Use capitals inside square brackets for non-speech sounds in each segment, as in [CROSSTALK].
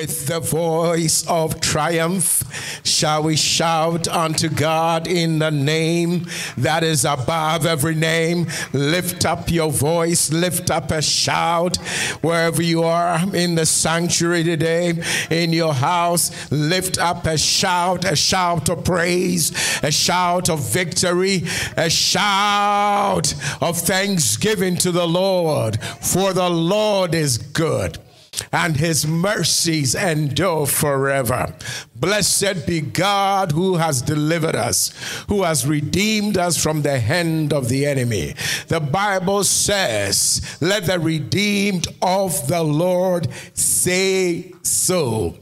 With the voice of triumph, shall we shout unto God in the name that is above every name? Lift up your voice, lift up a shout wherever you are in the sanctuary today, in your house. Lift up a shout, a shout of praise, a shout of victory, a shout of thanksgiving to the Lord, for the Lord is good and his mercies endure forever. Blessed be God who has delivered us, who has redeemed us from the hand of the enemy. The Bible says, Let the redeemed of the Lord say so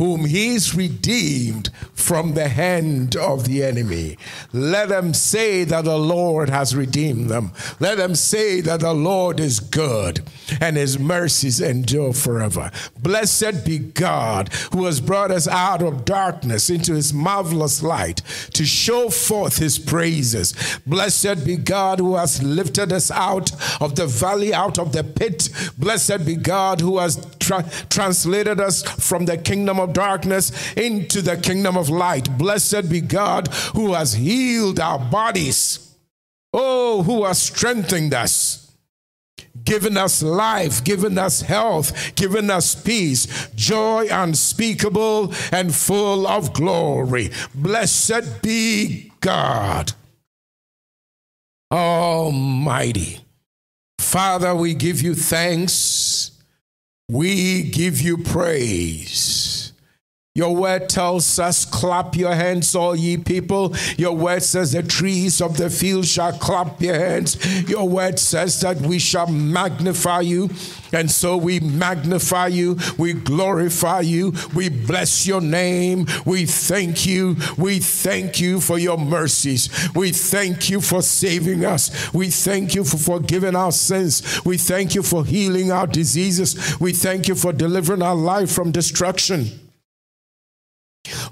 whom he's redeemed from the hand of the enemy. Let them say that the Lord has redeemed them. Let them say that the Lord is good and his mercies endure forever. Blessed be God who has brought us out of darkness into his marvelous light to show forth his praises. Blessed be God who has lifted us out of the valley, out of the pit. Blessed be God who has tra- translated us from the kingdom of darkness into the kingdom of light. Blessed be God who has healed our bodies. Oh, who has strengthened us, given us life, given us health, given us peace, joy unspeakable and full of glory. Blessed be God Almighty. Father, we give you thanks. We give you praise. Your word tells us, clap your hands, all ye people. Your word says, the trees of the field shall clap your hands. Your word says that we shall magnify you. And so we magnify you, we glorify you, we bless your name, we thank you, we thank you for your mercies, we thank you for saving us, we thank you for forgiving our sins, we thank you for healing our diseases, we thank you for delivering our life from destruction.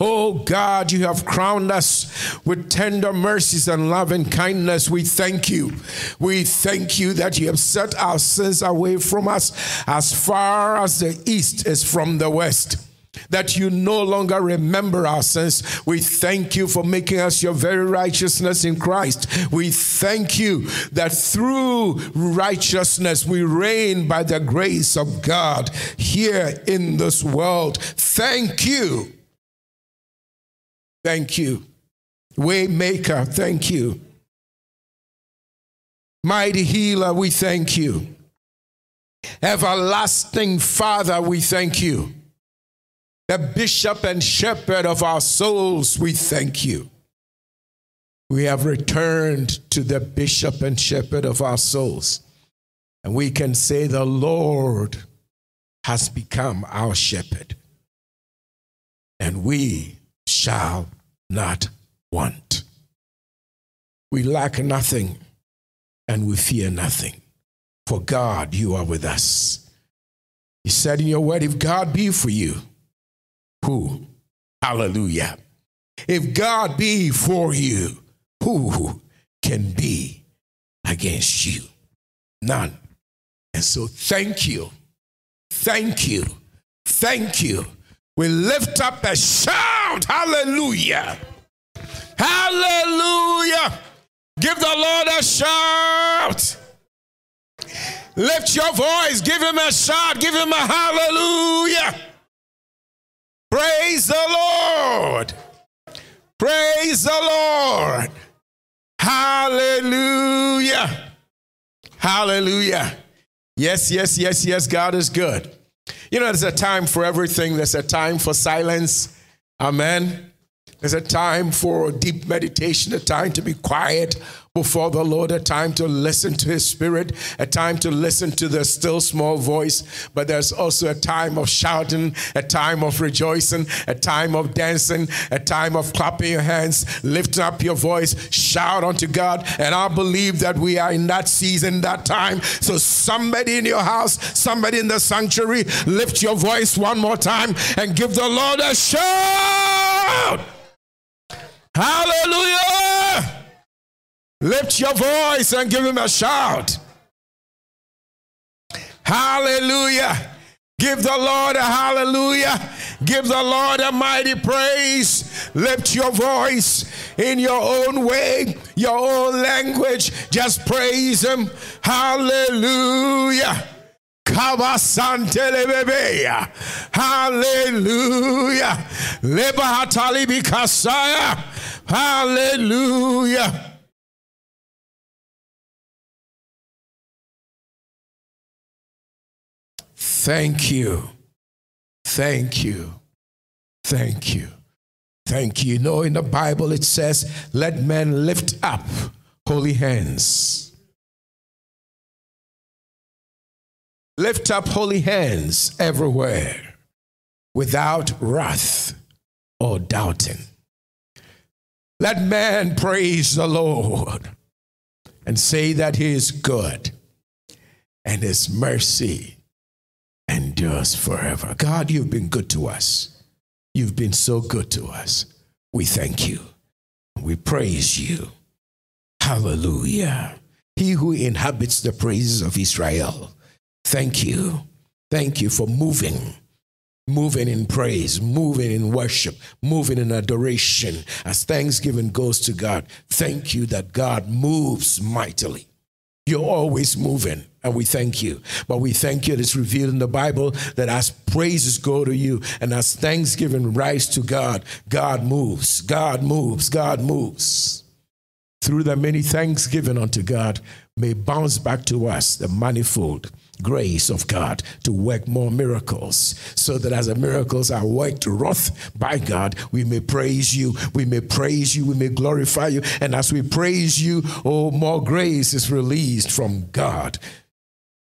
Oh God, you have crowned us with tender mercies and love and kindness. We thank you. We thank you that you have set our sins away from us as far as the east is from the west that you no longer remember our sins. We thank you for making us your very righteousness in Christ. We thank you that through righteousness we reign by the grace of God here in this world. Thank you Thank you. Waymaker, thank you. Mighty healer, we thank you. Everlasting Father, we thank you. The bishop and shepherd of our souls, we thank you. We have returned to the bishop and shepherd of our souls. And we can say, The Lord has become our shepherd. And we shall not want. We lack nothing and we fear nothing. For God, you are with us. He said in your word, if God be for you, who? Hallelujah. If God be for you, who can be against you? None. And so thank you. Thank you. Thank you we lift up a shout. Hallelujah. Hallelujah. Give the Lord a shout. Lift your voice. Give him a shout. Give him a hallelujah. Praise the Lord. Praise the Lord. Hallelujah. Hallelujah. Yes, yes, yes, yes. God is good. You know, there's a time for everything, there's a time for silence. Amen. There's a time for deep meditation, a time to be quiet before the Lord, a time to listen to His Spirit, a time to listen to the still small voice. But there's also a time of shouting, a time of rejoicing, a time of dancing, a time of clapping your hands, lifting up your voice, shout unto God. And I believe that we are in that season, that time. So, somebody in your house, somebody in the sanctuary, lift your voice one more time and give the Lord a shout. Hallelujah! Lift your voice and give him a shout. Hallelujah. Give the Lord a hallelujah. Give the Lord a mighty praise. Lift your voice in your own way, your own language. Just praise Him. Hallelujah. Hallelujah. Hallelujah. Thank you. Thank you. Thank you. Thank you. you know, in the Bible it says, let men lift up holy hands. Lift up holy hands everywhere without wrath or doubting. Let man praise the Lord and say that he is good and his mercy endures forever. God, you've been good to us. You've been so good to us. We thank you. We praise you. Hallelujah. He who inhabits the praises of Israel. Thank you. Thank you for moving, moving in praise, moving in worship, moving in adoration as thanksgiving goes to God. Thank you that God moves mightily. You're always moving, and we thank you. But we thank you it's revealed in the Bible that as praises go to you and as thanksgiving rise to God, God moves, God moves, God moves. Through the many thanksgiving unto God, may bounce back to us the manifold grace of God to work more miracles, so that as the miracles are worked wrath by God, we may praise you, we may praise you, we may glorify you. And as we praise you, oh, more grace is released from God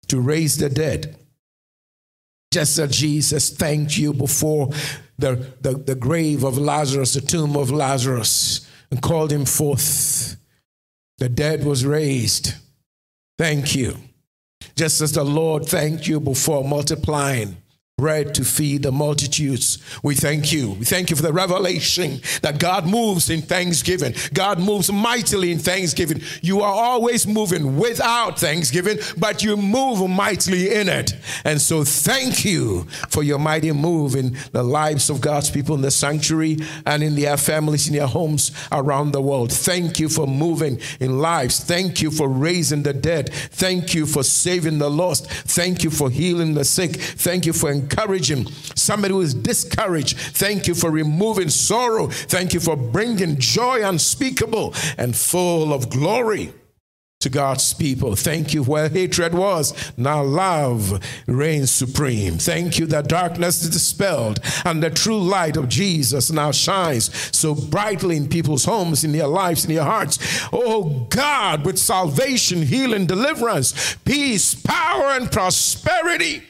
to raise the dead. Just as Jesus thanked you before the, the, the grave of Lazarus, the tomb of Lazarus, and called him forth, the dead was raised. Thank you. Just as the Lord thanked you before multiplying bread to feed the multitudes. We thank you. We thank you for the revelation that God moves in thanksgiving. God moves mightily in thanksgiving. You are always moving without thanksgiving, but you move mightily in it. And so thank you for your mighty move in the lives of God's people in the sanctuary and in their families, in their homes around the world. Thank you for moving in lives. Thank you for raising the dead. Thank you for saving the lost. Thank you for healing the sick. Thank you for encouraging somebody who is discouraged. Thank you for removing sorrow. Thank you for bringing joy unspeakable and full of glory to God's people. Thank you where hatred was. Now love reigns supreme. Thank you that darkness is dispelled and the true light of Jesus now shines so brightly in people's homes, in their lives, in their hearts. Oh God, with salvation, healing, deliverance, peace, power, and prosperity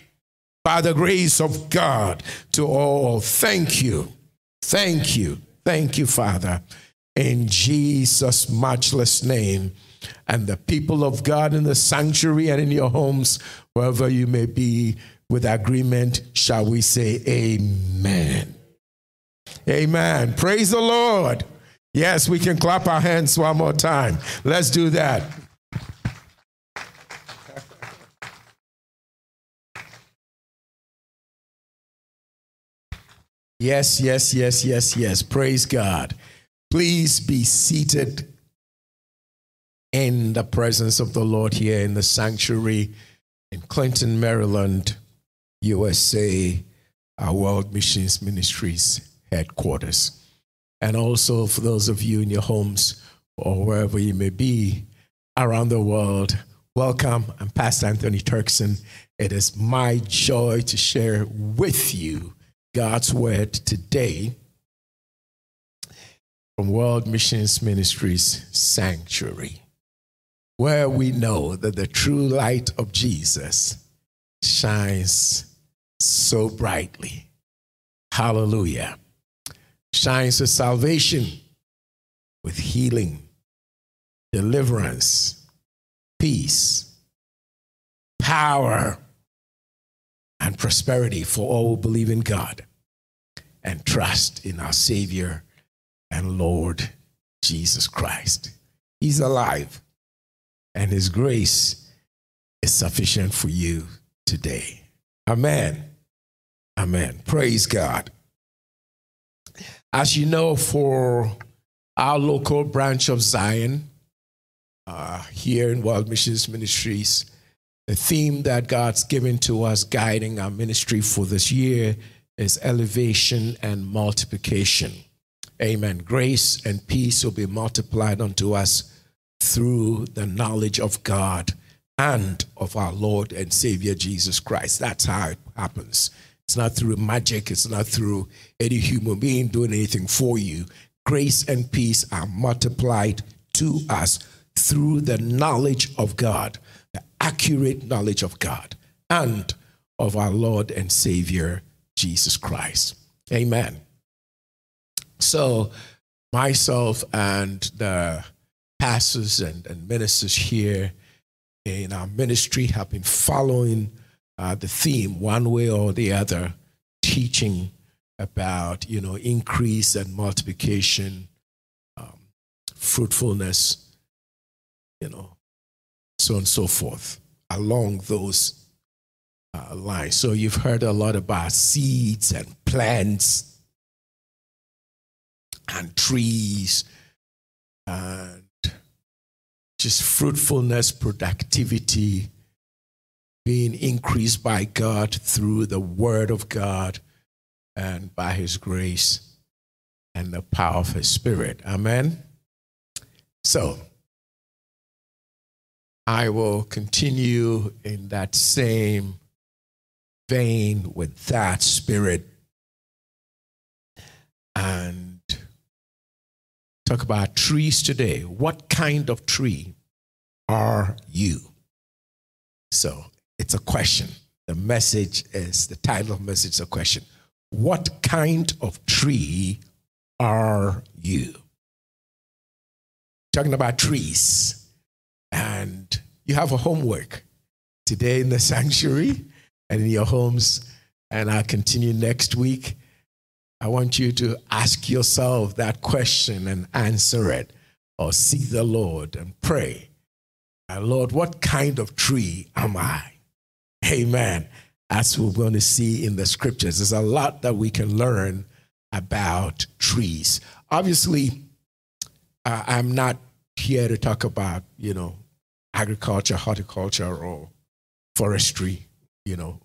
by the grace of God to all. Thank you. Thank you. Thank you, Father. In Jesus' matchless name. And the people of God in the sanctuary and in your homes, wherever you may be, with agreement, shall we say, Amen. Amen. Praise the Lord. Yes, we can clap our hands one more time. Let's do that. Yes, yes, yes, yes, yes. Praise God. Please be seated in the presence of the Lord here in the sanctuary in Clinton, Maryland, USA, our World Missions Ministries headquarters. And also for those of you in your homes or wherever you may be around the world, welcome. I'm Pastor Anthony Turkson. It is my joy to share with you God's word today from World Missions Ministries Sanctuary, where we know that the true light of Jesus shines so brightly. Hallelujah. Shines with salvation, with healing, deliverance, peace, power, and prosperity for all who believe in God and trust in our Savior and Lord Jesus Christ. He's alive, and His grace is sufficient for you today. Amen. Amen. Praise God. As you know, for our local branch of Zion, uh, here in World Missions Ministries, the theme that God's given to us guiding our ministry for this year is elevation and multiplication. Amen. Grace and peace will be multiplied unto us through the knowledge of God and of our Lord and Savior Jesus Christ. That's how it happens. It's not through magic, it's not through any human being doing anything for you. Grace and peace are multiplied to us through the knowledge of God, accurate knowledge of God, and of our Lord and Savior Jesus Christ. Amen. So, myself and the pastors and, and ministers here in our ministry have been following uh, the theme one way or the other, teaching about you know increase and multiplication, um, fruitfulness, you know, so on and so forth along those uh, lines. So you've heard a lot about seeds and plants and trees and just fruitfulness, productivity being increased by God through the Word of God and by His grace and the power of His Spirit. Amen. So, I will continue in that same vein with that spirit and talk about trees today. What kind of tree are you? So it's a question. The message is the title of the message is a question. What kind of tree are you? Talking about trees. You have a homework today in the [LAUGHS] sanctuary and in your homes. And I'll continue next week. I want you to ask yourself that question and answer it, or seek the Lord and pray. Lord, what kind of tree am I? Amen. That's what we're going to see in the scriptures, there's a lot that we can learn about trees. Obviously, I'm not here to talk about, you know, agriculture, horticulture, or forestry, you know,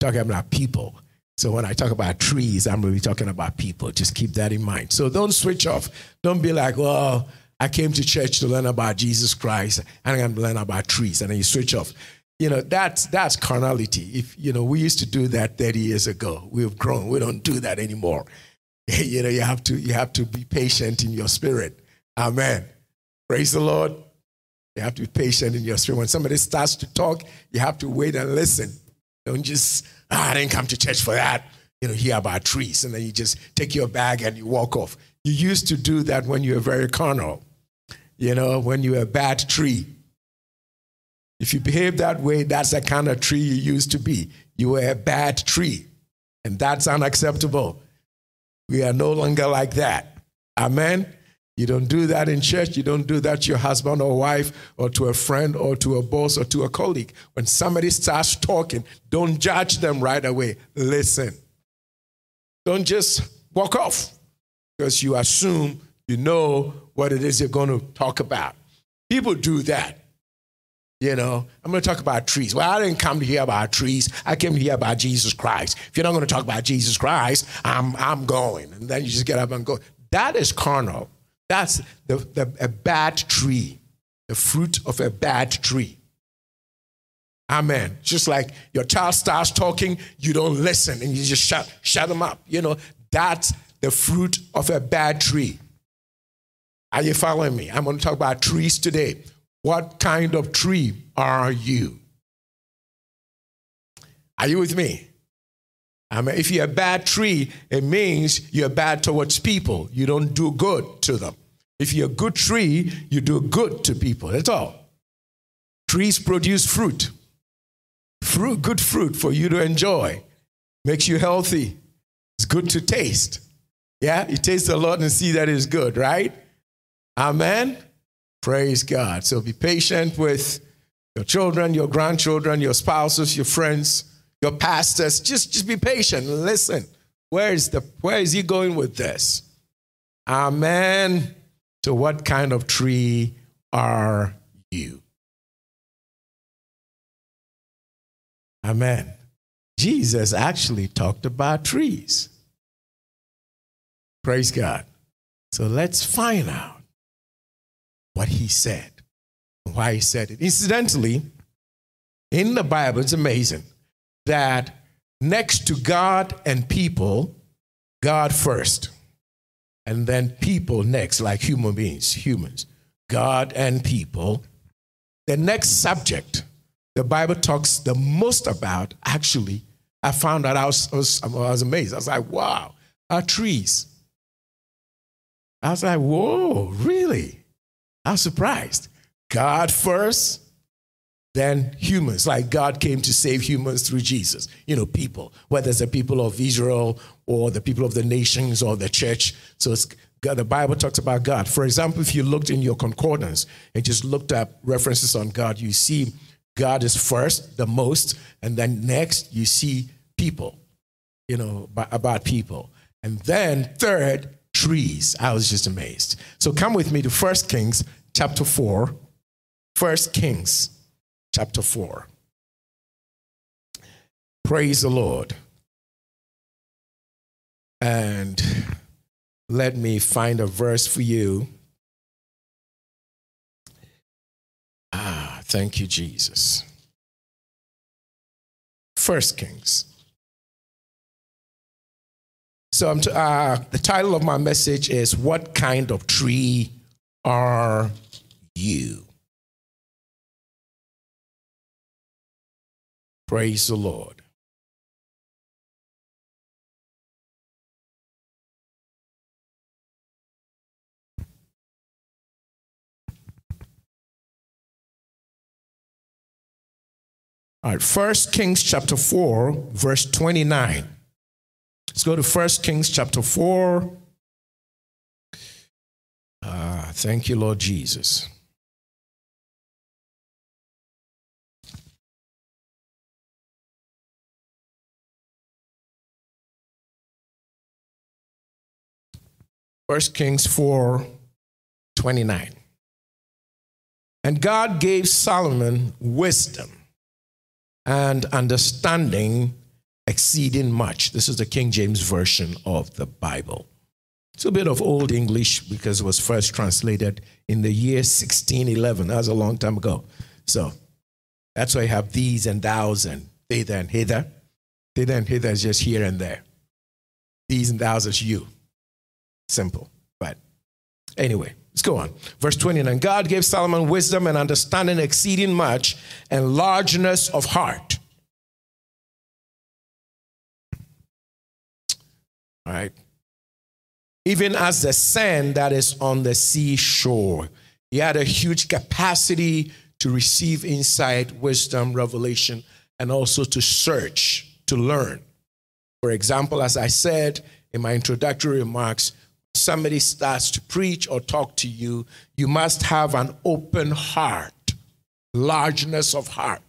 talking about people. So when I talk about trees, I'm really talking about people. Just keep that in mind. So don't switch off. Don't be like, well, I came to church to learn about Jesus Christ and I'm going to learn about trees. And then you switch off you know that's that's carnality if you know we used to do that 30 years ago we've grown we don't do that anymore [LAUGHS] you know you have to you have to be patient in your spirit amen praise the lord you have to be patient in your spirit when somebody starts to talk you have to wait and listen don't just ah, i didn't come to church for that you know hear about trees and then you just take your bag and you walk off you used to do that when you were very carnal you know when you were a bad tree if you behave that way, that's the kind of tree you used to be. You were a bad tree, and that's unacceptable. We are no longer like that. Amen. You don't do that in church. You don't do that to your husband or wife or to a friend or to a boss or to a colleague. When somebody starts talking, don't judge them right away. Listen. Don't just walk off because you assume you know what it is you're going to talk about. People do that. You know, I'm going to talk about trees. Well, I didn't come to hear about trees. I came to hear about Jesus Christ. If you're not going to talk about Jesus Christ, I'm, I'm going. And then you just get up and go. That is carnal. That's the, the, a bad tree, the fruit of a bad tree. Amen. Just like your child starts talking, you don't listen and you just shut, shut them up. You know, that's the fruit of a bad tree. Are you following me? I'm going to talk about trees today. What kind of tree are you? Are you with me? I mean, if you're a bad tree, it means you're bad towards people. You don't do good to them. If you're a good tree, you do good to people. That's all. Trees produce fruit. Fruit, good fruit for you to enjoy. Makes you healthy. It's good to taste. Yeah, you taste the Lord and see that it's good, right? Amen. Praise God. So be patient with your children, your grandchildren, your spouses, your friends, your pastors, just, just be patient listen. Where is, the, where is he going with this? Amen. To what kind of tree are you? Amen. Jesus actually talked about trees. Praise God. So let's find out what he said, why he said it. Incidentally, in the Bible, it's amazing that next to God and people, God first, and then people next, like human beings, humans, God and people. The next subject the Bible talks the most about, actually, I found that I was, I was, I was amazed. I was like, wow, are trees. I was like, whoa, really? I was surprised. God first, then humans. Like God came to save humans through Jesus. You know, people, whether it's the people of Israel or the people of the nations or the church. So God, the Bible talks about God. For example, if you looked in your concordance and just looked up references on God, you see God is first, the most, and then next you see people, you know, about people. And then third, trees. I was just amazed. So come with me to First Kings chapter 4. First Kings chapter 4. Praise the Lord. And let me find a verse for you. Ah, thank you, Jesus. First Kings. So t- uh, the title of my message is What Kind of Tree Are You? Praise the Lord. All right, First Kings chapter 4, verse 29. Let's go to First Kings chapter 4. Ah, thank you, Lord Jesus. First Kings 4 29. And God gave Solomon wisdom and understanding exceeding much. This is the King James Version of the Bible. It's a bit of Old English because it was first translated in the year 1611. That was a long time ago. So that's why I have these and thous and thither and hither. Thither and hither is just here and there. These and thous is you. Simple. But anyway, let's go on. Verse 29 God gave Solomon wisdom and understanding exceeding much and largeness of heart. All right. Even as the sand that is on the seashore. He had a huge capacity to receive insight, wisdom, revelation, and also to search, to learn. For example, as I said in my introductory remarks, somebody starts to preach or talk to you, you must have an open heart, largeness of heart.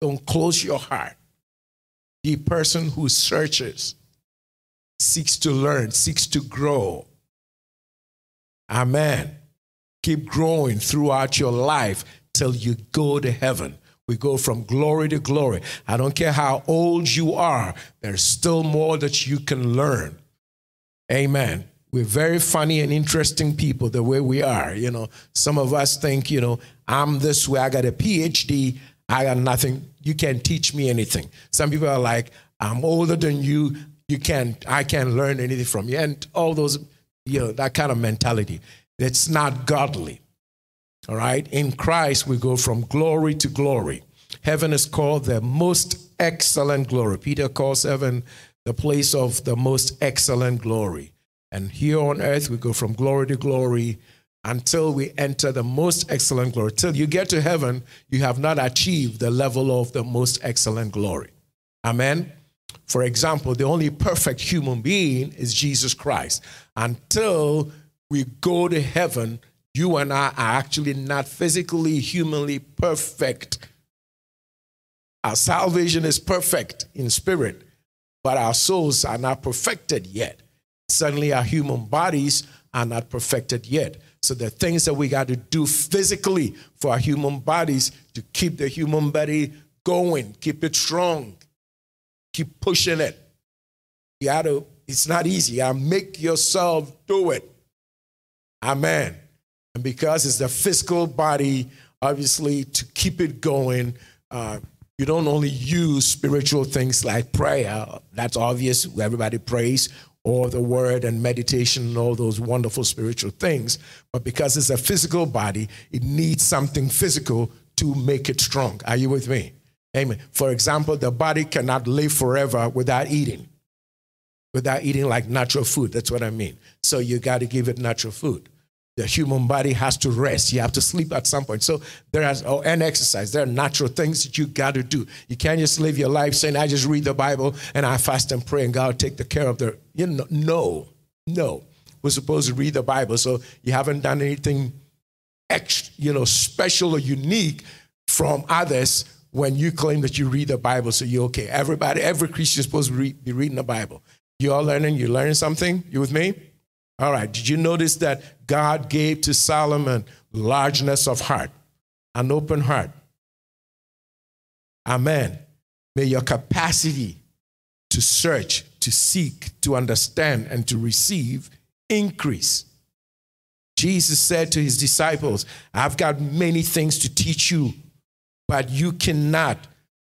Don't close your heart. A person who searches, seeks to learn, seeks to grow. Amen. Keep growing throughout your life till you go to heaven. We go from glory to glory. I don't care how old you are, there's still more that you can learn. Amen. We're very funny and interesting people the way we are. You know, some of us think, you know, I'm this way, I got a PhD, I got nothing. You can't teach me anything. Some people are like, I'm older than you, you can't, I can't learn anything from you. And all those, you know, that kind of mentality. It's not godly. All right? In Christ, we go from glory to glory. Heaven is called the most excellent glory. Peter calls heaven the place of the most excellent glory. And here on earth, we go from glory to glory until we enter the most excellent glory. Till you get to heaven, you have not achieved the level of the most excellent glory. Amen. For example, the only perfect human being is Jesus Christ. Until we go to heaven, you and I are actually not physically, humanly perfect. Our salvation is perfect in spirit, but our souls are not perfected yet. Certainly, our human bodies are not perfected yet. So, the things that we got to do physically for our human bodies to keep the human body going, keep it strong, keep pushing it. You got to, it's not easy. I make yourself do it. Amen. And because it's the physical body, obviously, to keep it going, uh, you don't only use spiritual things like prayer, that's obvious, everybody prays, or the word and meditation and all those wonderful spiritual things. But because it's a physical body, it needs something physical to make it strong. Are you with me? Amen. For example, the body cannot live forever without eating, without eating like natural food. That's what I mean. So you got to give it natural food the human body has to rest. You have to sleep at some point. So there has oh, and exercise. There are natural things that you got to do. You can't just live your life saying, "I just read the Bible and I fast and pray and God will take the care of the." You know, no, no. We're supposed to read the Bible, so you haven't done anything, extra, you know, special or unique from others when you claim that you read the Bible. So you're okay. Everybody, every Christian is supposed to be reading the Bible. You all learning? You learning something? You with me? All right. Did you notice that God gave to Solomon largeness of heart, an open heart? Amen. May your capacity to search, to seek, to understand, and to receive increase. Jesus said to his disciples, I've got many things to teach you, but you cannot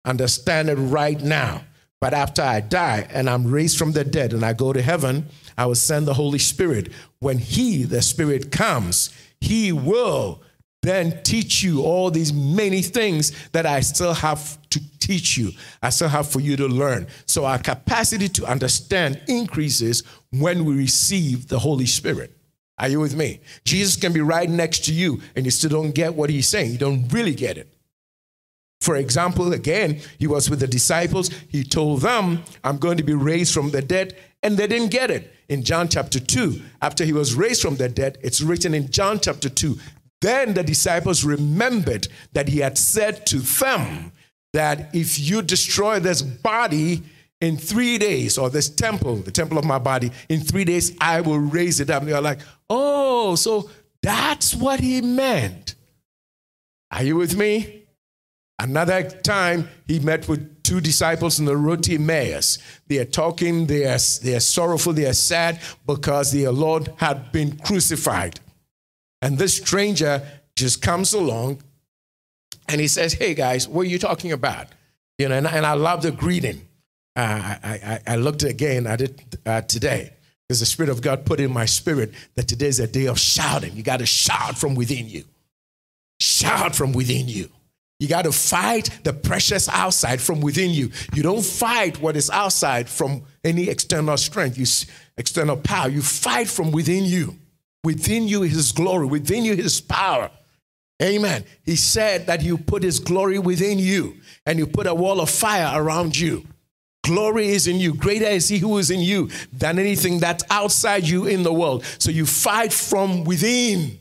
understand it right now. But after I die and I'm raised from the dead and I go to heaven, I will send the Holy Spirit. When He, the Spirit, comes, He will then teach you all these many things that I still have to teach you. I still have for you to learn. So our capacity to understand increases when we receive the Holy Spirit. Are you with me? Jesus can be right next to you and you still don't get what he's saying. You don't really get it. For example, again, he was with the disciples. He told them, I'm going to be raised from the dead, and they didn't get it. In John chapter 2, after he was raised from the dead, it's written in John chapter 2. Then the disciples remembered that he had said to them that if you destroy this body in three days, or this temple, the temple of my body, in three days, I will raise it up. And they're like, oh, so that's what he meant. Are you with me? Another time, he met with two disciples on the road to Emmaus. They are talking, they are, they are sorrowful, they are sad because their Lord had been crucified. And this stranger just comes along and he says, Hey guys, what are you talking about? You know, and, and I love the greeting. Uh, I, I, I, looked again at it uh, today because the Spirit of God put in my spirit that today is a day of shouting. You got to shout from within you. Shout from within you. You got to fight the pressures outside from within you. You don't fight what is outside from any external strength, you, external power. You fight from within you. Within you, His glory. Within you, His power. Amen. He said that you put His glory within you and you put a wall of fire around you. Glory is in you. Greater is He who is in you than anything that's outside you in the world. So you fight from within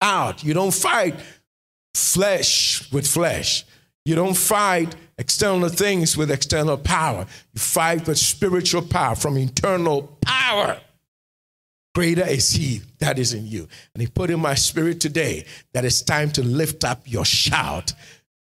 out. You don't fight flesh with flesh. You don't fight external things with external power. You fight with spiritual power from internal power. Greater is He that is in you. And He put in my spirit today that it's time to lift up your shout.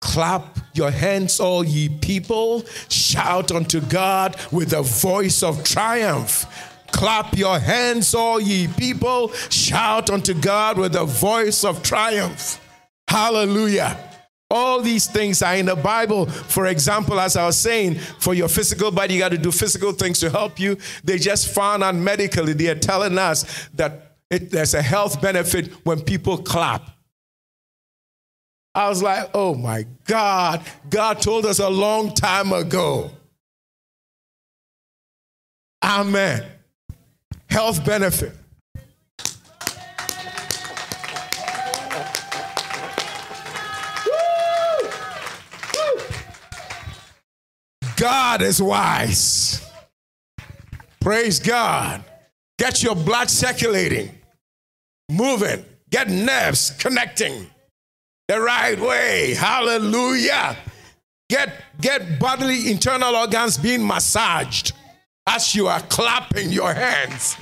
Clap your hands, all ye people. Shout unto God with a voice of triumph. Clap your hands, all ye people. Shout unto God with a voice of triumph. Hallelujah. All these things are in the Bible. For example, as I was saying, for your physical body, you got to do physical things to help you. They just found out medically, they are telling us that it, there's a health benefit when people clap. I was like, oh my God, God told us a long time ago. Amen. Health benefit. God is wise. Praise God. Get your blood circulating, moving, get nerves connecting the right way. Hallelujah. get, get bodily internal organs being massaged as you are clapping your hands.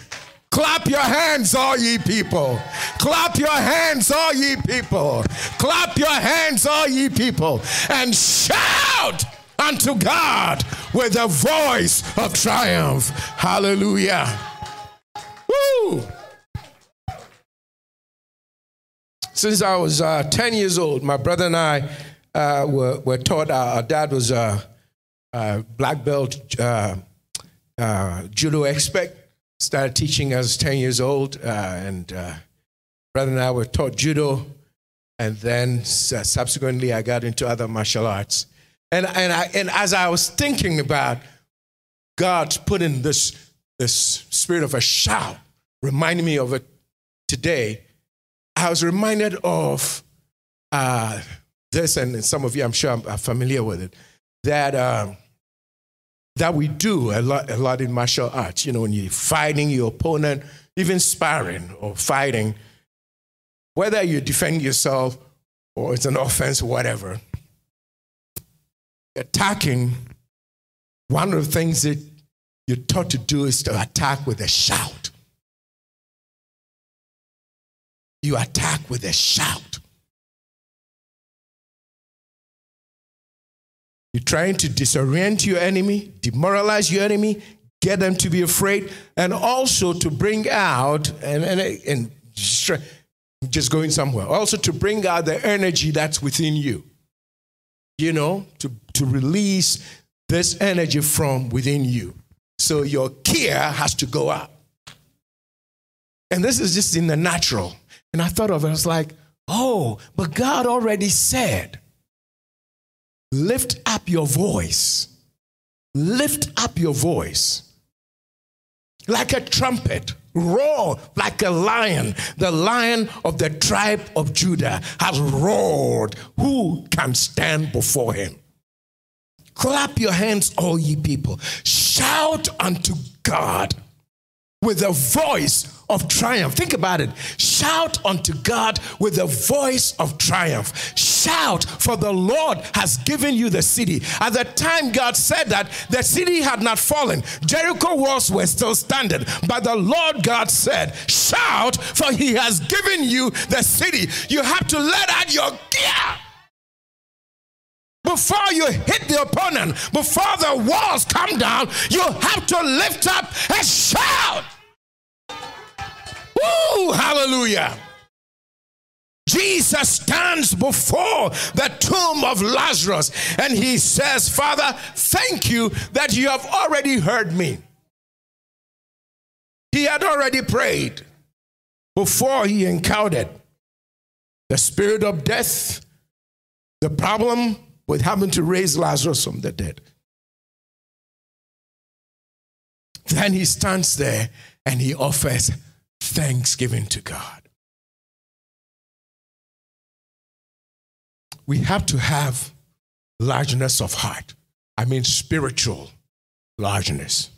Clap your hands, all ye people. Clap your hands, all ye people. Clap your hands, all ye people. And shout unto God with a voice of triumph. Hallelujah. Woo! Since I was uh, 10 years old, my brother and I uh, were, were taught, uh, our dad was a, a black belt uh, uh, judo expert. Started teaching as 10 years old, uh, and brother and I were taught judo. And then subsequently, I got into other martial arts. And, and, I, and as I was thinking about God's putting this, this spirit of a shout, reminding me of it today, I was reminded of uh, this, and some of you, I'm sure, are familiar with it, that, um, that we do a lot, a lot in martial arts. You know, when you're fighting your opponent, even sparring or fighting, whether you defend yourself or it's an offense whatever, attacking, one of the things that you're taught to do is to attack with a shout. You attack with a shout. You're trying to disorient your enemy, demoralize your enemy, get them to be afraid, and also to bring out, and, and, and just going somewhere, also to bring out the energy that's within you you know, to, to release this energy from within you. So your kiai has to go up. And this is just in the natural. And I thought of it, I was like, oh, but God already said, lift up your voice. Lift up your voice like a trumpet roar like a lion. The lion of the tribe of Judah has roared. Who can stand before him? Clap your hands, all ye people. Shout unto God with a voice of triumph. Think about it. Shout unto God with a voice of triumph. Shout, for the Lord has given you the city. At the time God said that, the city had not fallen. Jericho walls were still standing. But the Lord God said, Shout, for he has given you the city. You have to let out your kiai before you hit the opponent, before the walls come down, you have to lift up and shout. Woo, hallelujah. Jesus stands before the tomb of Lazarus and he says, Father, thank you that you have already heard me. He had already prayed before he encountered the spirit of death, the problem with having to raise Lazarus from the dead. Then he stands there and he offers thanksgiving to God. We have to have largeness of heart. I mean, spiritual largeness.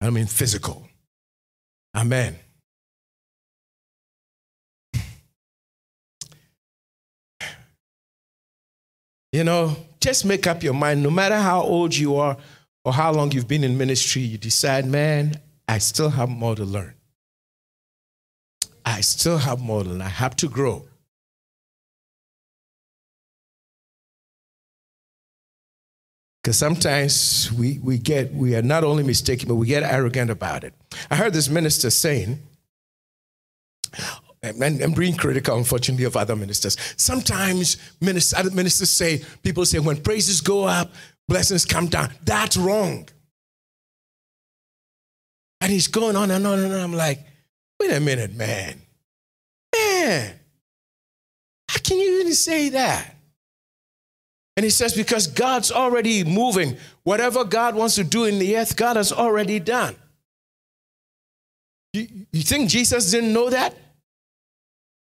I mean, physical. Amen. You know, just make up your mind no matter how old you are or how long you've been in ministry, you decide, man, I still have more to learn. I still have more than I have to grow. Because sometimes we, we get, we are not only mistaken, but we get arrogant about it. I heard this minister saying, and I'm being critical, unfortunately, of other ministers. Sometimes ministers, other ministers say, people say, when praises go up, blessings come down. That's wrong. And he's going on and on and on. I'm like, Wait a minute, man. Man, how can you even say that? And he says, because God's already moving. Whatever God wants to do in the earth, God has already done. You, you think Jesus didn't know that?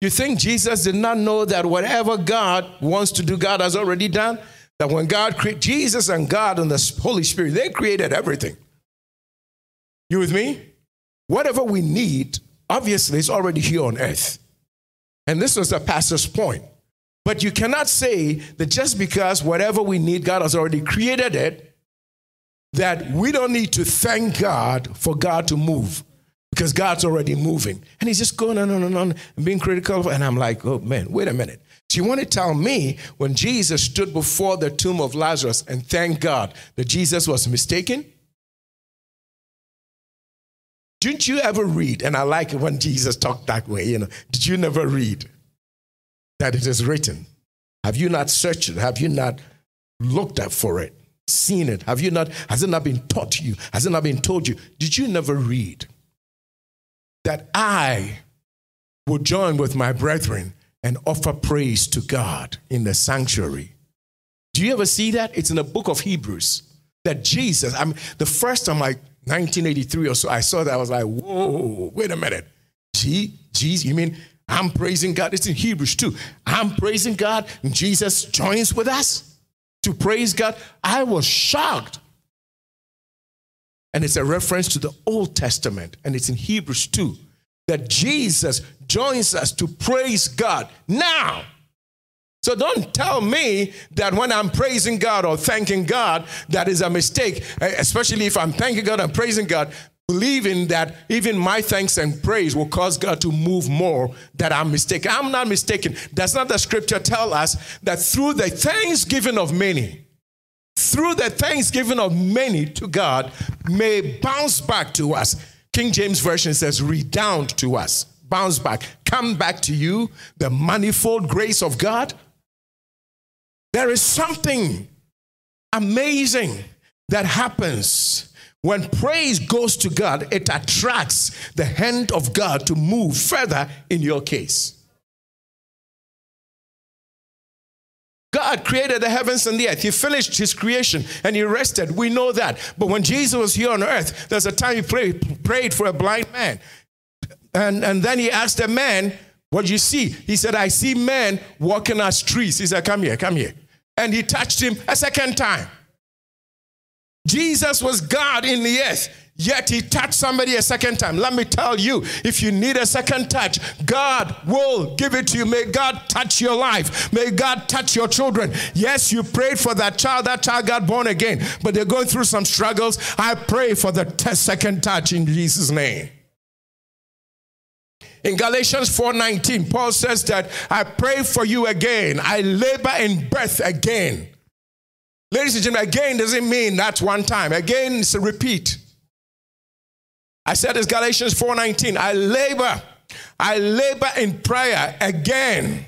You think Jesus did not know that whatever God wants to do, God has already done? That when God created Jesus and God and the Holy Spirit, they created everything. You with me? Whatever we need, obviously, is already here on earth. And this was the pastor's point. But you cannot say that just because whatever we need, God has already created it, that we don't need to thank God for God to move because God's already moving. And he's just going on and on and on being critical. And I'm like, oh man, wait a minute. Do you want to tell me when Jesus stood before the tomb of Lazarus and thank God that Jesus was mistaken? Didn't you ever read? And I like it when Jesus talked that way, you know. Did you never read that it is written? Have you not searched it? Have you not looked up for it? Seen it? Have you not, has it not been taught to you? Has it not been told you? Did you never read that I will join with my brethren and offer praise to God in the sanctuary. Do you ever see that? It's in the book of Hebrews that Jesus, I'm the first time like 1983 or so, I saw that I was like, whoa, wait a minute. Gee, geez, you mean I'm praising God? It's in Hebrews too. I'm praising God, and Jesus joins with us to praise God. I was shocked. And it's a reference to the Old Testament, and it's in Hebrews 2 that Jesus joins us to praise God now. So don't tell me that when I'm praising God or thanking God, that is a mistake, especially if I'm thanking God and praising God, believing that even my thanks and praise will cause God to move more, that I'm mistaken. I'm not mistaken. Does not the scripture tell us that through the thanksgiving of many, through the thanksgiving of many to God, may bounce back to us. King James Version says, redound to us, bounce back, come back to you, the manifold grace of God. There is something amazing that happens when praise goes to God, it attracts the hand of God to move further in your case. God created the heavens and the earth. He finished his creation and he rested. We know that. But when Jesus was here on earth, there's a time he prayed, prayed for a blind man. And, and then he asked the man, What do you see? He said, I see men walking as trees. He said, Come here, come here. And he touched him a second time. Jesus was God in the earth. Yet he touched somebody a second time. Let me tell you, if you need a second touch, God will give it to you. May God touch your life. May God touch your children. Yes, you prayed for that child. That child got born again, but they're going through some struggles. I pray for the second touch in Jesus' name. In Galatians 4:19, Paul says that I pray for you again. I labor in birth again. Ladies and gentlemen, again doesn't mean that's one time. Again, it's a repeat. I said this Galatians 4:19. I labor, I labor in prayer again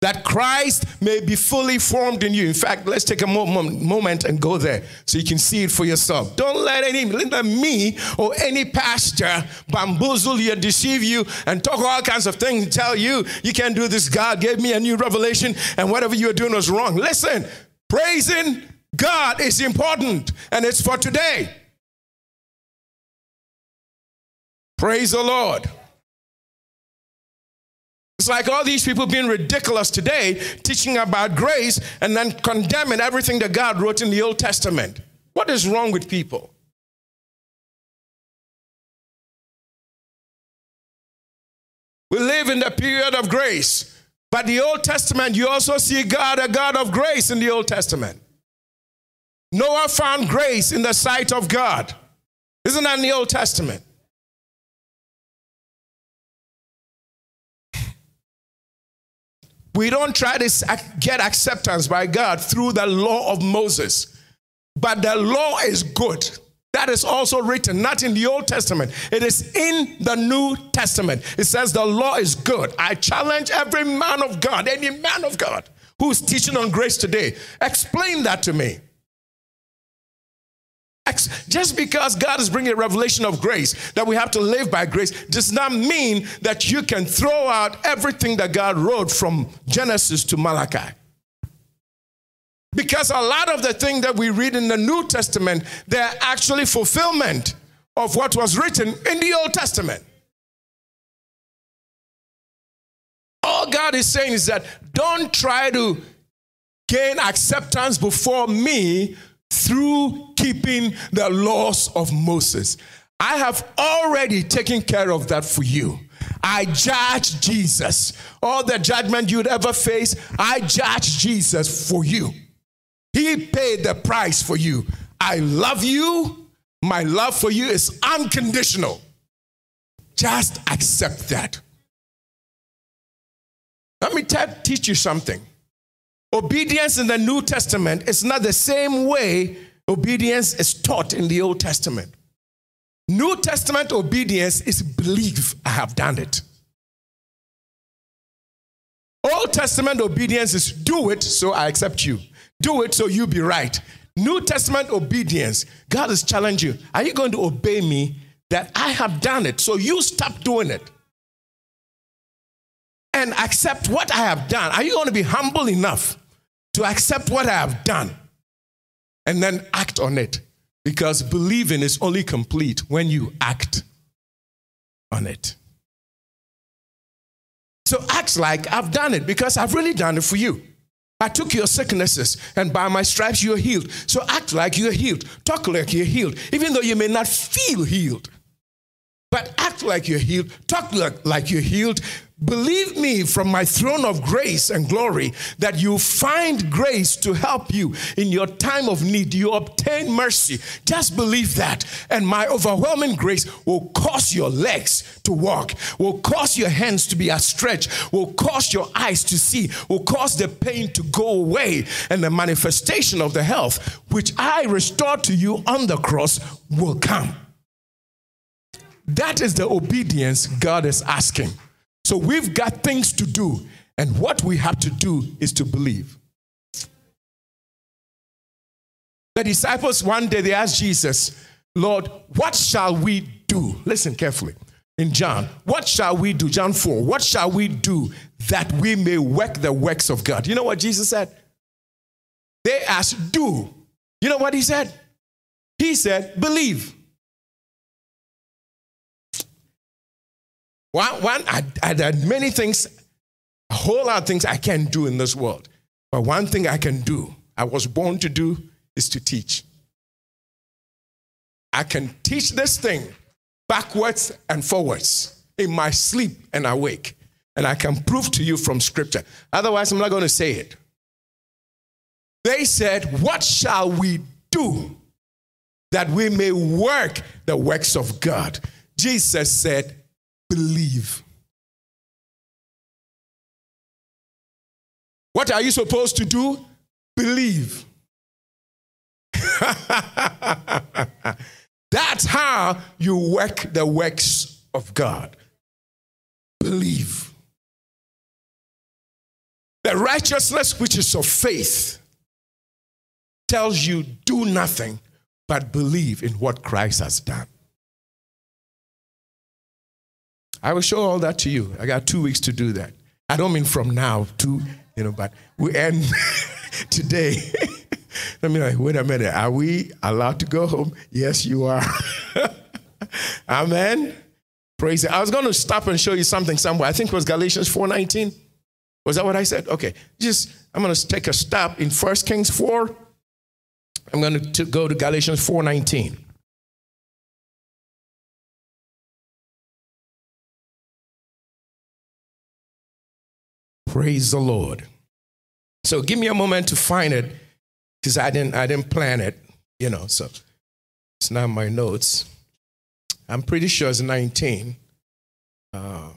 that Christ may be fully formed in you. In fact, let's take a moment and go there so you can see it for yourself. Don't let any let me or any pastor bamboozle you, deceive you, and talk all kinds of things and tell you you can't do this. God gave me a new revelation, and whatever you are doing was wrong. Listen, praising God is important, and it's for today. Praise the Lord. It's like all these people being ridiculous today, teaching about grace and then condemning everything that God wrote in the Old Testament. What is wrong with people? We live in the period of grace. But the Old Testament, you also see God, a God of grace in the Old Testament. Noah found grace in the sight of God. Isn't that in the Old Testament? We don't try to get acceptance by God through the law of Moses, but the law is good. That is also written, not in the Old Testament. It is in the New Testament. It says the law is good. I challenge every man of God, any man of God who's teaching on grace today, explain that to me. Just because God is bringing a revelation of grace, that we have to live by grace, does not mean that you can throw out everything that God wrote from Genesis to Malachi. Because a lot of the things that we read in the New Testament, they're actually fulfillment of what was written in the Old Testament. All God is saying is that don't try to gain acceptance before me through keeping the laws of Moses. I have already taken care of that for you. I judge Jesus. All the judgment you'd ever face, I judge Jesus for you. He paid the price for you. I love you. My love for you is unconditional. Just accept that. Let me teach you something. Obedience in the New Testament is not the same way obedience is taught in the Old Testament. New Testament obedience is believe I have done it. Old Testament obedience is do it so I accept you. Do it so you be right. New Testament obedience, God is challenging you. Are you going to obey me that I have done it? So you stop doing it and accept what I have done. Are you going to be humble enough to accept what I have done and then act on it? Because believing is only complete when you act on it. So act like I've done it because I've really done it for you. I took your sicknesses, and by my stripes you're healed. So act like you're healed. Talk like you're healed, even though you may not feel healed. But act like you're healed. Talk like, like you're healed. Believe me from my throne of grace and glory that you find grace to help you in your time of need. You obtain mercy. Just believe that. And my overwhelming grace will cause your legs to walk, will cause your hands to be outstretched, will cause your eyes to see, will cause the pain to go away. And the manifestation of the health which I restored to you on the cross will come. That is the obedience God is asking. So we've got things to do, and what we have to do is to believe. The disciples one day they asked Jesus, Lord, what shall we do? Listen carefully. In John, what shall we do? John 4, what shall we do that we may work the works of God? You know what Jesus said? They asked, Do. You know what he said? He said, Believe. One, one I, I did many things, a whole lot of things I can't do in this world. But one thing I can do, I was born to do, is to teach. I can teach this thing backwards and forwards in my sleep and awake. And I can prove to you from scripture. Otherwise, I'm not going to say it. They said, What shall we do that we may work the works of God? Jesus said, believe. What are you supposed to do? Believe. [LAUGHS] That's how you work the works of God. Believe. The righteousness which is of faith tells you do nothing but believe in what Christ has done. I will show all that to you. I got two weeks to do that. I don't mean from now to, you know, but we end [LAUGHS] today. [LAUGHS] Let me like, wait a minute. Are we allowed to go home? Yes, you are. [LAUGHS] Amen. Praise it. I was going to stop and show you something somewhere. I think it was Galatians 4.19. Was that what I said? Okay. Just, I'm going to take a stop in 1 Kings 4. I'm going to go to Galatians 4.19. Praise the Lord. So give me a moment to find it because I didn't I didn't plan it, you know, so it's not my notes. I'm pretty sure it's 19. Uh,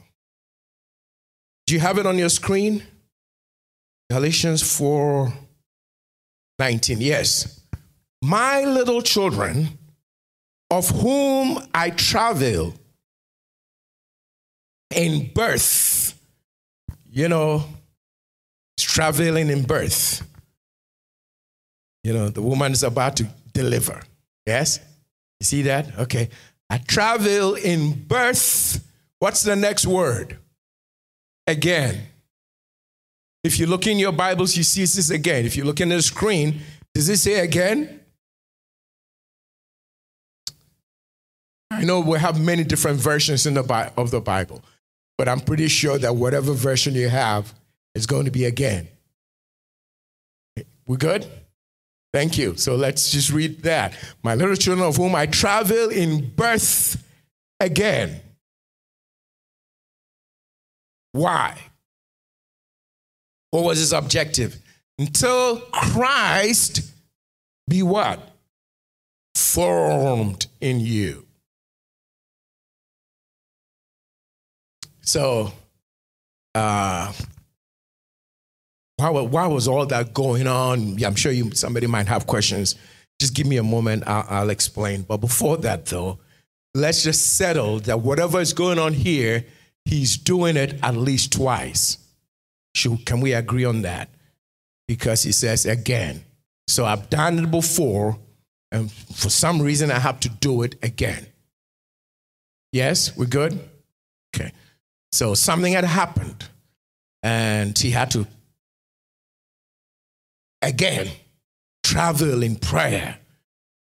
do you have it on your screen? Galatians 4 19. Yes. My little children, of whom I travel in birth you know, traveling in birth. You know, the woman is about to deliver. Yes? You see that? Okay. I travel in birth. What's the next word? Again. If you look in your Bibles, you see this again. If you look in the screen, does it say again? I know we have many different versions in the of the Bible but I'm pretty sure that whatever version you have is going to be again. We good? Thank you. So let's just read that. My little children of whom I travel in birth again. Why? What was his objective? Until Christ be what? Formed in you. So, uh, why, why was all that going on? I'm sure you, somebody might have questions. Just give me a moment, I'll, I'll explain. But before that, though, let's just settle that whatever is going on here, he's doing it at least twice. Should, can we agree on that? Because he says again. So I've done it before, and for some reason I have to do it again. Yes, we're good? Okay. So something had happened, and he had to again travel in prayer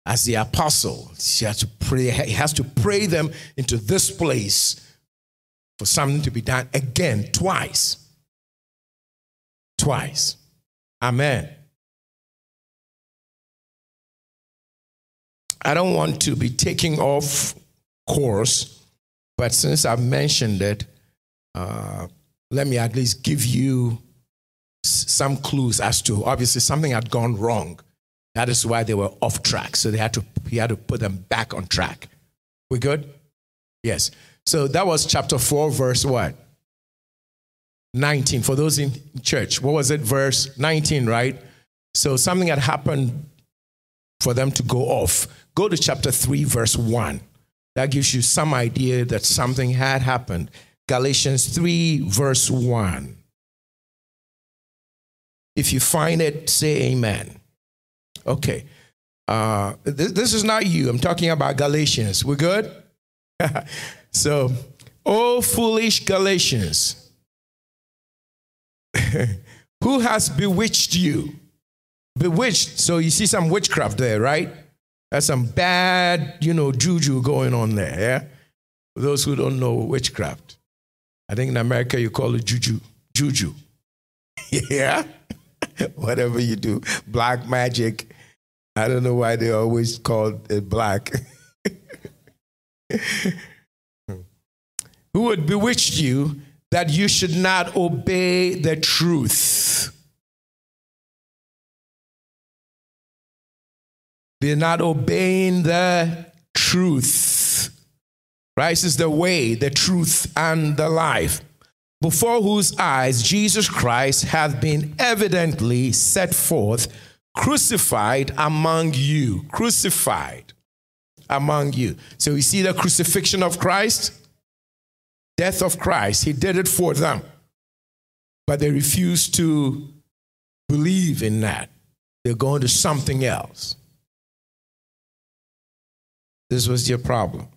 as the apostle. He has to pray, he has to pray them into this place for something to be done again, twice. Twice. Amen. I don't want to be taking off course, but since I've mentioned it, uh, let me at least give you some clues as to obviously something had gone wrong. That is why they were off track. So they had to he had to put them back on track. We good? Yes. So that was chapter 4, verse what? 19. For those in church, what was it? Verse 19, right? So something had happened for them to go off. Go to chapter 3, verse 1. That gives you some idea that something had happened. Galatians 3, verse 1. If you find it, say amen. Okay. Uh, this, this is not you. I'm talking about Galatians. We're good? [LAUGHS] so, oh, foolish Galatians, [LAUGHS] who has bewitched you? Bewitched. So, you see some witchcraft there, right? There's some bad, you know, juju going on there, yeah? For those who don't know witchcraft, I think in America you call it juju. Juju. [LAUGHS] yeah? [LAUGHS] whatever you do, black magic. I don't know why they always call it black. [LAUGHS] Who would bewitch you that you should not obey the truth? They're not obeying the truth. Christ is the way, the truth, and the life before whose eyes Jesus Christ hath been evidently set forth, crucified among you. Crucified among you. So you see the crucifixion of Christ, death of Christ. He did it for them. But they refused to believe in that. They're going to something else. This was your problem.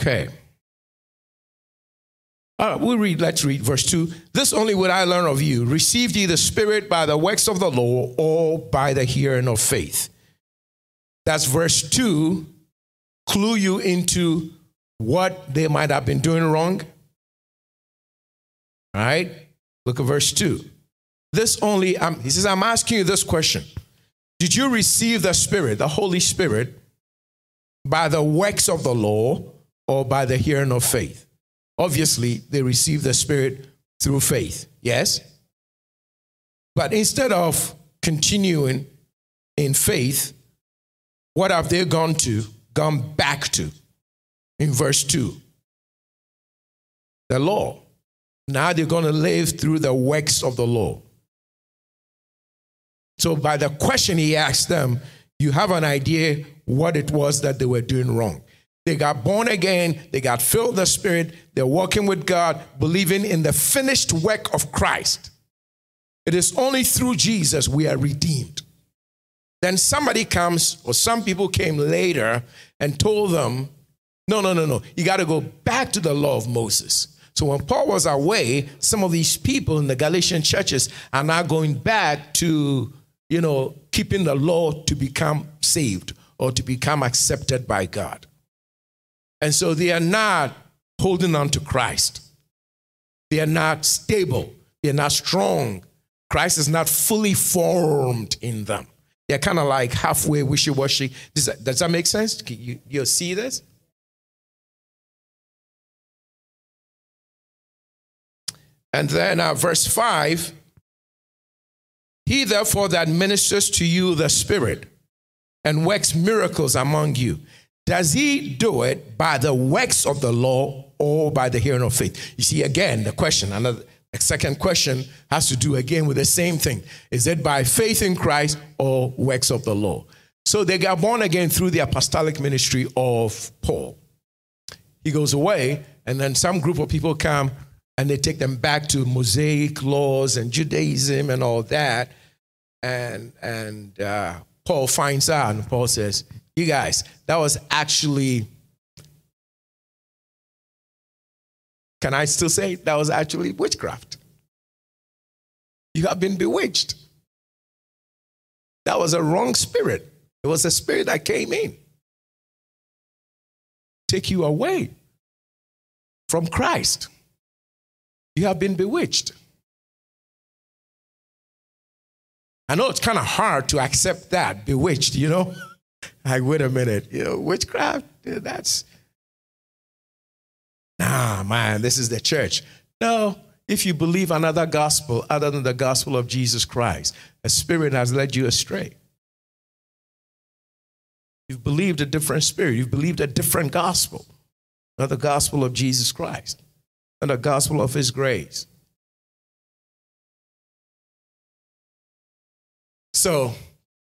Okay. All right, we'll read, let's read verse 2. This only would I learn of you. Received ye the Spirit by the works of the law or by the hearing of faith? That's verse 2. Clue you into what they might have been doing wrong. All right? Look at verse 2. This only, um, he says, I'm asking you this question Did you receive the Spirit, the Holy Spirit, by the works of the law or by the hearing of faith? Obviously, they receive the Spirit through faith, yes? But instead of continuing in faith, what have they gone to? Gone back to in verse 2 the law. Now they're going to live through the works of the law. So, by the question he asked them, you have an idea what it was that they were doing wrong. They got born again, they got filled the Spirit, they're walking with God, believing in the finished work of Christ. It is only through Jesus we are redeemed. Then somebody comes, or some people came later and told them, no, no, no, no, you got to go back to the law of Moses. So when Paul was away, some of these people in the Galatian churches are now going back to, you know, keeping the law to become saved or to become accepted by God. And so they are not holding on to Christ. They are not stable. They are not strong. Christ is not fully formed in them. They're kind of like halfway wishy washy. Does, does, that make sense? You, you see this? And then uh, verse 5 He therefore that ministers to you the Spirit and works miracles among you, does he do it by the works of the law or by the hearing of faith? You see, again, the question, another the second question has to do again with the same thing. Is it by faith in Christ or works of the law? So they got born again through the apostolic ministry of Paul. He goes away, and then some group of people come and they take them back to Mosaic laws and Judaism and all that. And, and uh, Paul finds out, and Paul says, You guys, that was actually Can I still say that was actually witchcraft? You have been bewitched. That was a wrong spirit. It was a spirit that came in, take you away from Christ. You have been bewitched. I know it's kind of hard to accept that, bewitched, you know? Like, wait a minute, you know, witchcraft, that's nah, man, this is the church. No, if you believe another gospel other than the gospel of Jesus Christ, a spirit has led you astray. You've believed a different spirit, you've believed a different gospel, not the gospel of Jesus Christ, and the gospel of his grace. So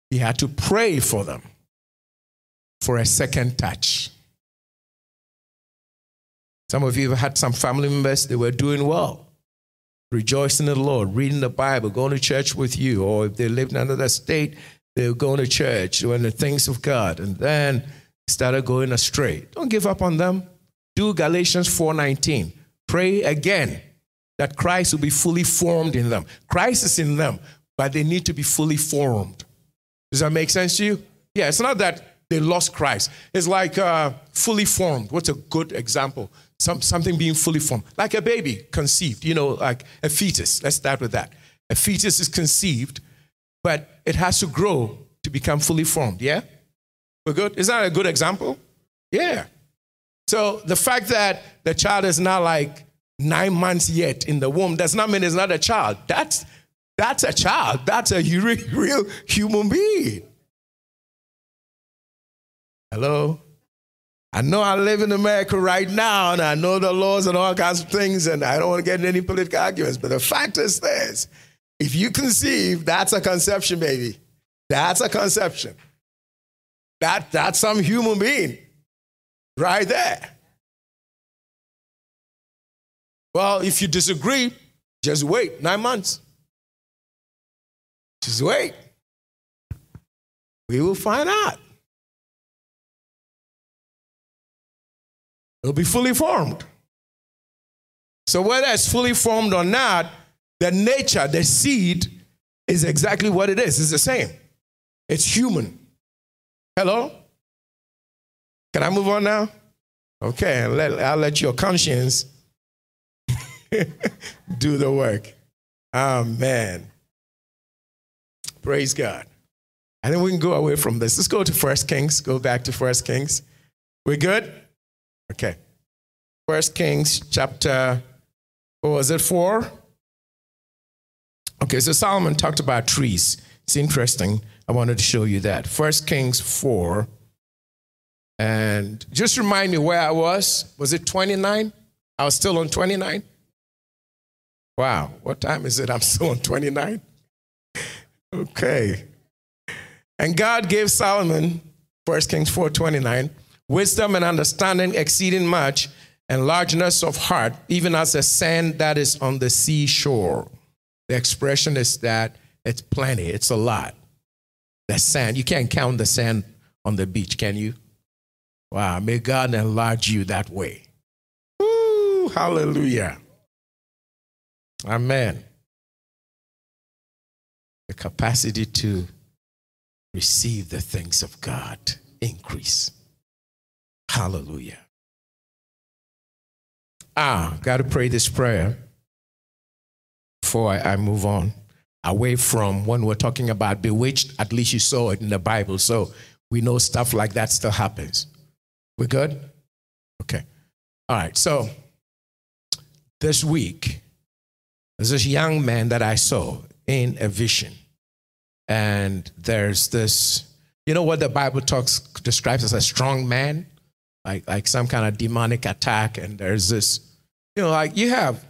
he had to pray for them for a second touch. Some of you have had some family members, they were doing well, rejoicing in the Lord, reading the Bible, going to church with you, or if they lived in another state, they were going to church doing the things of God, and then started going astray. Don't give up on them. Do Galatians 4:19. Pray again that Christ will be fully formed in them. Christ is in them, but they need to be fully formed. Does that make sense to you? Yeah, it's not that they lost Christ. It's like uh, fully formed. What's a good example? Some, something being fully formed, like a baby conceived, you know, like a fetus. Let's start with that. A fetus is conceived, but it has to grow to become fully formed. Yeah? We're good? Is that a good example? Yeah. So the fact that the child is not like nine months yet in the womb does not mean it's not a child. That's, that's a child. That's a [LAUGHS] real human being. Hello? I know I live in America right now, and I know the laws and all kinds of things, and I don't want to get any political arguments. But the fact is this if you conceive, that's a conception, baby. That's a conception. That, that's some human being right there. Well, if you disagree, just wait nine months. Just wait. We will find out. It'll be fully formed. So, whether it's fully formed or not, the nature, the seed, is exactly what it is. It's the same. It's human. Hello? Can I move on now? Okay, let, I'll let your conscience [LAUGHS] do the work. Amen. Praise God. I think we can go away from this. Let's go to First Kings. Go back to First Kings. We're good? Okay. First Kings chapter, what was it, four? Okay, so Solomon talked about trees. It's interesting. I wanted to show you that. First Kings 4. And just remind me where I was. Was it 29? I was still on 29? Wow, what time is it? I'm still on 29? Okay. And God gave Solomon, 1 Kings 4 29, wisdom and understanding exceeding much, and largeness of heart, even as a sand that is on the seashore. The expression is that it's plenty, it's a lot. The sand, you can't count the sand on the beach, can you? Wow, may God enlarge you that way. Hallelujah. Amen. The capacity to receive the things of God increase. Hallelujah. Ah, got to pray this prayer before I, I move on. Away from when we're talking about bewitched, at least you saw it in the Bible. So we know stuff like that still happens. We good? Okay. All right. So this week, There's this young man that I saw in a vision. And there's this, you know what the Bible talks describes as a strong man? Like like some kind of demonic attack. And there's this, you know, like you have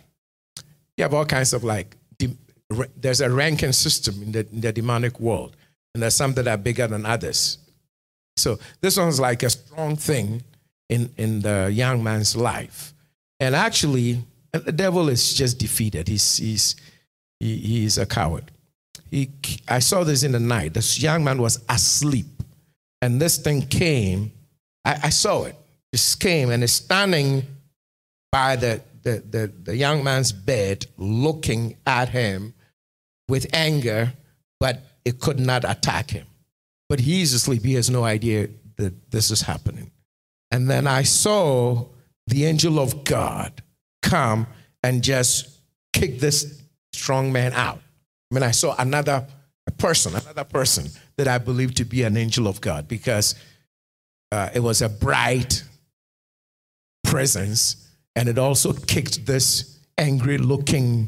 you have all kinds of like there's a ranking system in the, in the demonic world. And there's some that are bigger than others. So this one's like a strong thing in, in the young man's life. And actually, the devil is just defeated. He's, he's, he, he's a coward. He, I saw this in the night. This young man was asleep, and this thing came. I, I saw it. Just came and is standing by the, the, the, the young man's bed, looking at him with anger, but it could not attack him. But he's asleep. He has no idea that this is happening. And then I saw the angel of God come and just kick this strong man out. I mean, I saw another person, another person that I believe to be an angel of God because uh, it was a bright presence and it also kicked this angry looking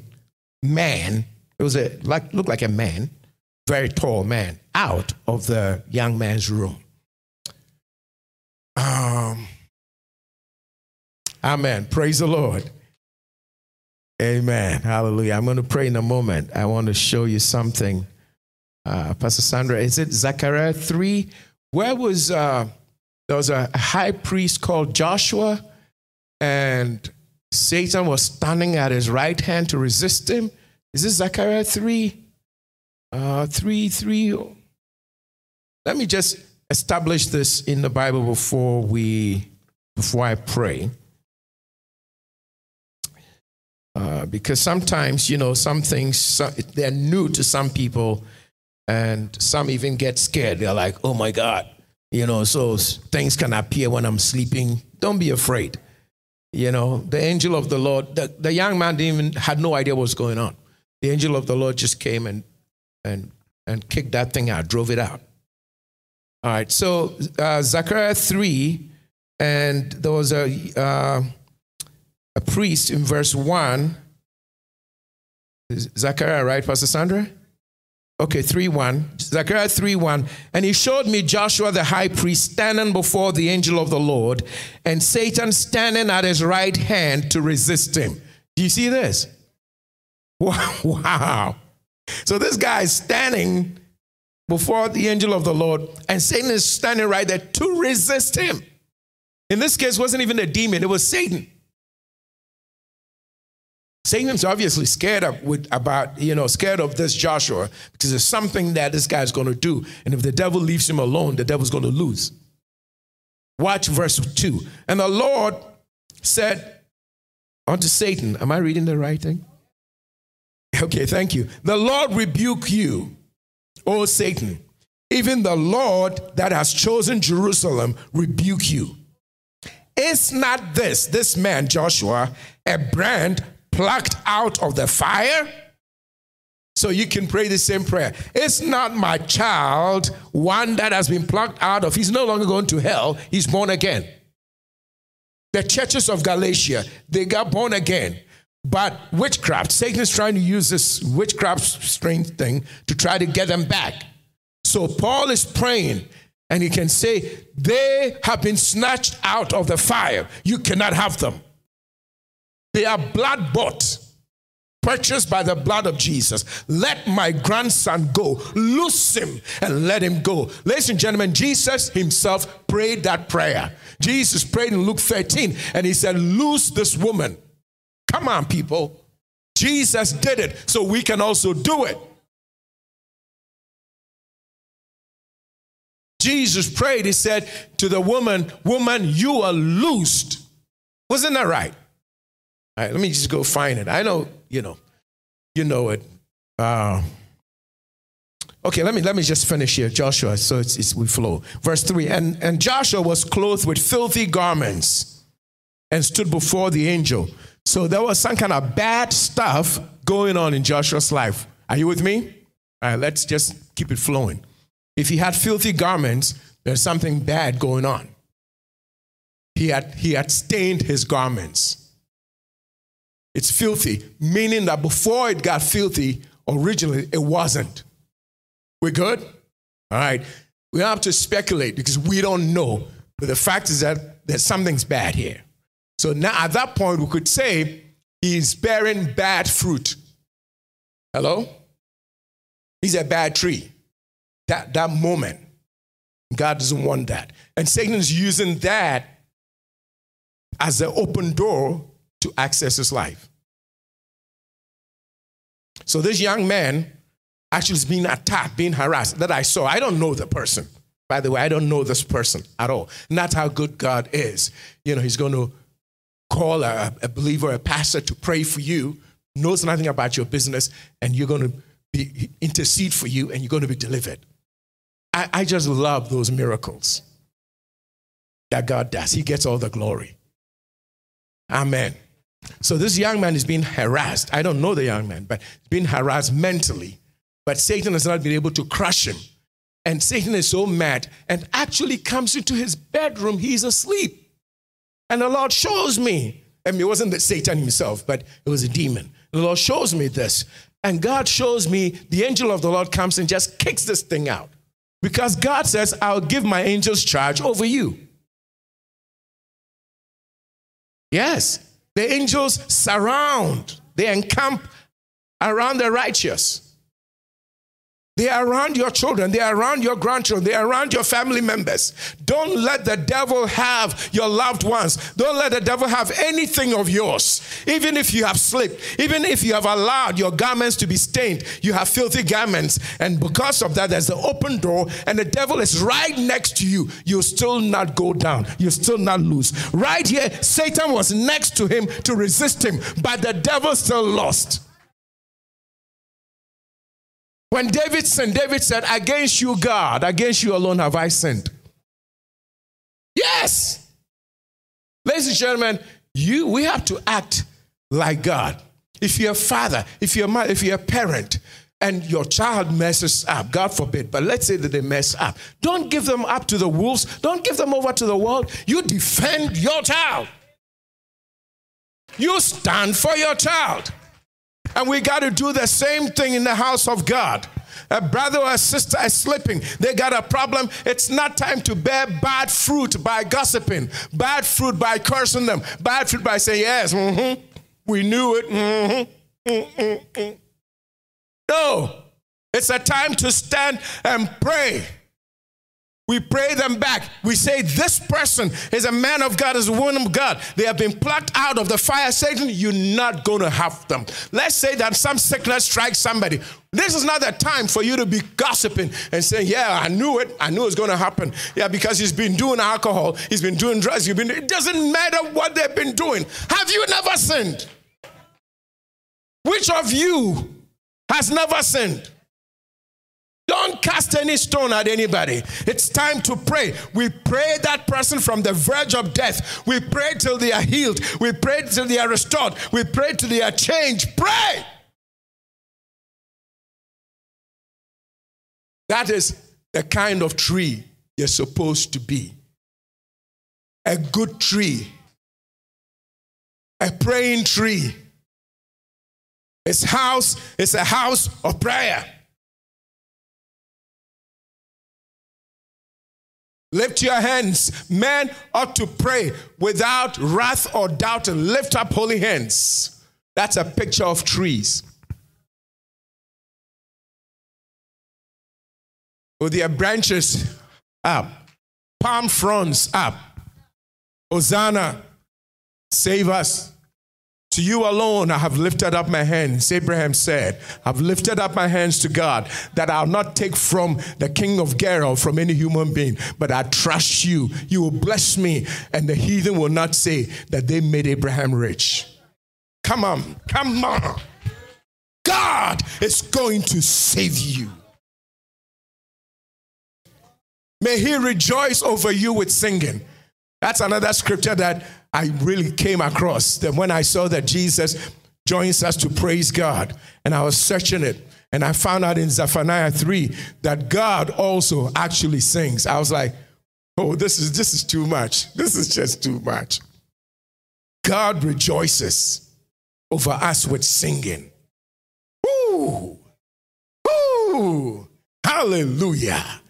man. It was a like looked like a man, very tall man, out of the young man's room. Um, amen. Praise the Lord. Amen. Hallelujah. I'm going to pray in a moment. I want to show you something. Uh, Pastor Sandra, is it Zechariah 3? Where was, uh, there was a high priest called Joshua, and Satan was standing at his right hand to resist him. Is this Zechariah 3? Uh, 3, 3. Let me just establish this in the Bible before we, before I pray. Uh, because sometimes, you know, some things, they're new to some people, and some even get scared. They're like, oh my God, you know, so things can appear when I'm sleeping. Don't be afraid. You know, the angel of the Lord, the, the young man didn't even had no idea what was going on. The angel of the Lord just came and and and kicked that thing out, drove it out. All right, so uh, Zechariah 3, and there was a, uh, a priest in verse 1. Zechariah, right, Pastor Sandra? Okay, 3 1. Zechariah 3 1. And he showed me Joshua the high priest standing before the angel of the Lord, and Satan standing at his right hand to resist him. Do you see this? [LAUGHS] Wow. So this guy is standing before the angel of the Lord, and Satan is standing right there to resist him. In this case, wasn't even a demon, it was Satan. Satan's obviously scared of with, about, you know, scared of this Joshua because there's something that this guy's going to do. And if the devil leaves him alone, the devil's going to lose. Watch verse 2. And the Lord said unto Satan, Am I reading the right thing? Okay, thank you. The Lord rebuke you, O Satan. Even the Lord that has chosen Jerusalem rebuke you. Is not this, this man Joshua, a brand plucked out of the fire? So you can pray the same prayer. It's not my child, one that has been plucked out of, he's no longer going to hell, he's born again. The churches of Galatia, they got born again. But witchcraft, Satan is trying to use this witchcraft strange thing to try to get them back. So Paul is praying and he can say, They have been snatched out of the fire. You cannot have them. They are blood bought, purchased by the blood of Jesus. Let my grandson go. Loose him and let him go. Ladies and gentlemen, Jesus himself prayed that prayer. Jesus prayed in Luke 13 and he said, Loose this woman. Come on, people. Jesus did it, so we can also do it. Jesus prayed, he said to the woman, Woman, you are loosed. Wasn't that right? All right, let me just go find it. I know, you know, you know it. Uh, okay, let me let me just finish here, Joshua. So it's, it's we flow. Verse three, and and Joshua was clothed with filthy garments, and stood before the angel. So there was some kind of bad stuff going on in Joshua's life. Are you with me? All right, let's just keep it flowing. If he had filthy garments, there's something bad going on. He had he had stained his garments. It's filthy, meaning that before it got filthy, originally it wasn't. We're good? All right. We don't have to speculate because we don't know. But the fact is that there's something's bad here. So now at that point, we could say he's bearing bad fruit. Hello? He's a bad tree. That, that moment, God doesn't want that. And Satan is using that as an open door to access his life. So this young man actually is being attacked, being harassed that I saw. I don't know the person. By the way, I don't know this person at all. And that's how good God is. You know, he's going to call a, a believer, a pastor to pray for you, knows nothing about your business, and you're going to be, intercede for you and you're going to be delivered. I, I just love those miracles that God does. He gets all the glory. Amen. So this young man is being harassed. I don't know the young man, but he's being harassed mentally. But Satan has not been able to crush him. And Satan is so mad and actually comes into his bedroom. He's asleep. And the Lord shows me. I mean, it wasn't the Satan himself, but it was a demon. The Lord shows me this. And God shows me the angel of the Lord comes and just kicks this thing out. Because God says, I'll give my angels charge over you. Yes, the angels surround, they encamp around the righteous. They are around your children. They are around your grandchildren. They are around your family members. Don't let the devil have your loved ones. Don't let the devil have anything of yours. Even if you have slipped, even if you have allowed your garments to be stained, you have filthy garments. And because of that, there's an open door, and the devil is right next to you. You'll still not go down. You'll still not lose. Right here, Satan was next to him to resist him, but the devil still lost. When David sinned, David said, Against you, God, against you alone have I sinned. Yes. Ladies and gentlemen, you we have to act like God. If you're a father, if you're a mother, if you're a parent, and your child messes up, God forbid, but let's say that they mess up, don't give them up to the wolves, don't give them over to the world. You defend your child. You stand for your child. And we got to do the same thing in the house of God. A brother or a sister is slipping. They got a problem. It's not time to bear bad fruit by gossiping, bad fruit by cursing them, bad fruit by saying, Yes, mm-hmm, we knew it. Mm-hmm, mm-hmm. No, it's a time to stand and pray. We pray them back. We say, This person is a man of God, is a woman of God. They have been plucked out of the fire. Satan, you're not going to have them. Let's say that some sickness strikes somebody. This is not the time for you to be gossiping and saying, Yeah, I knew it. I knew it was going to happen. Yeah, because he's been doing alcohol, he's been doing drugs, he's been, it doesn't matter what they've been doing. Have you never sinned? Which of you has never sinned? Don't cast any stone at anybody. It's time to pray. We pray that person from the verge of death. We pray till they are healed. We pray till they are restored. We pray till they are changed. Pray. That is the kind of tree you're supposed to be. A good tree. A praying tree. His house is a house of prayer. Lift your hands. Men ought to pray without wrath or doubt and lift up holy hands. That's a picture of trees. With their branches up, palm fronds up. Hosanna, save us. To you alone I have lifted up my hands. Abraham said, I've lifted up my hands to God that I'll not take from the king of Gerar, from any human being, but I trust you. You will bless me, and the heathen will not say that they made Abraham rich. Come on, come on. God is going to save you. May he rejoice over you with singing. That's another scripture that I really came across that when I saw that Jesus joins us to praise God, and I was searching it, and I found out in Zephaniah 3 that God also actually sings. I was like, oh, this is this is too much. This is just too much. God rejoices over us with singing. Ooh, ooh, hallelujah.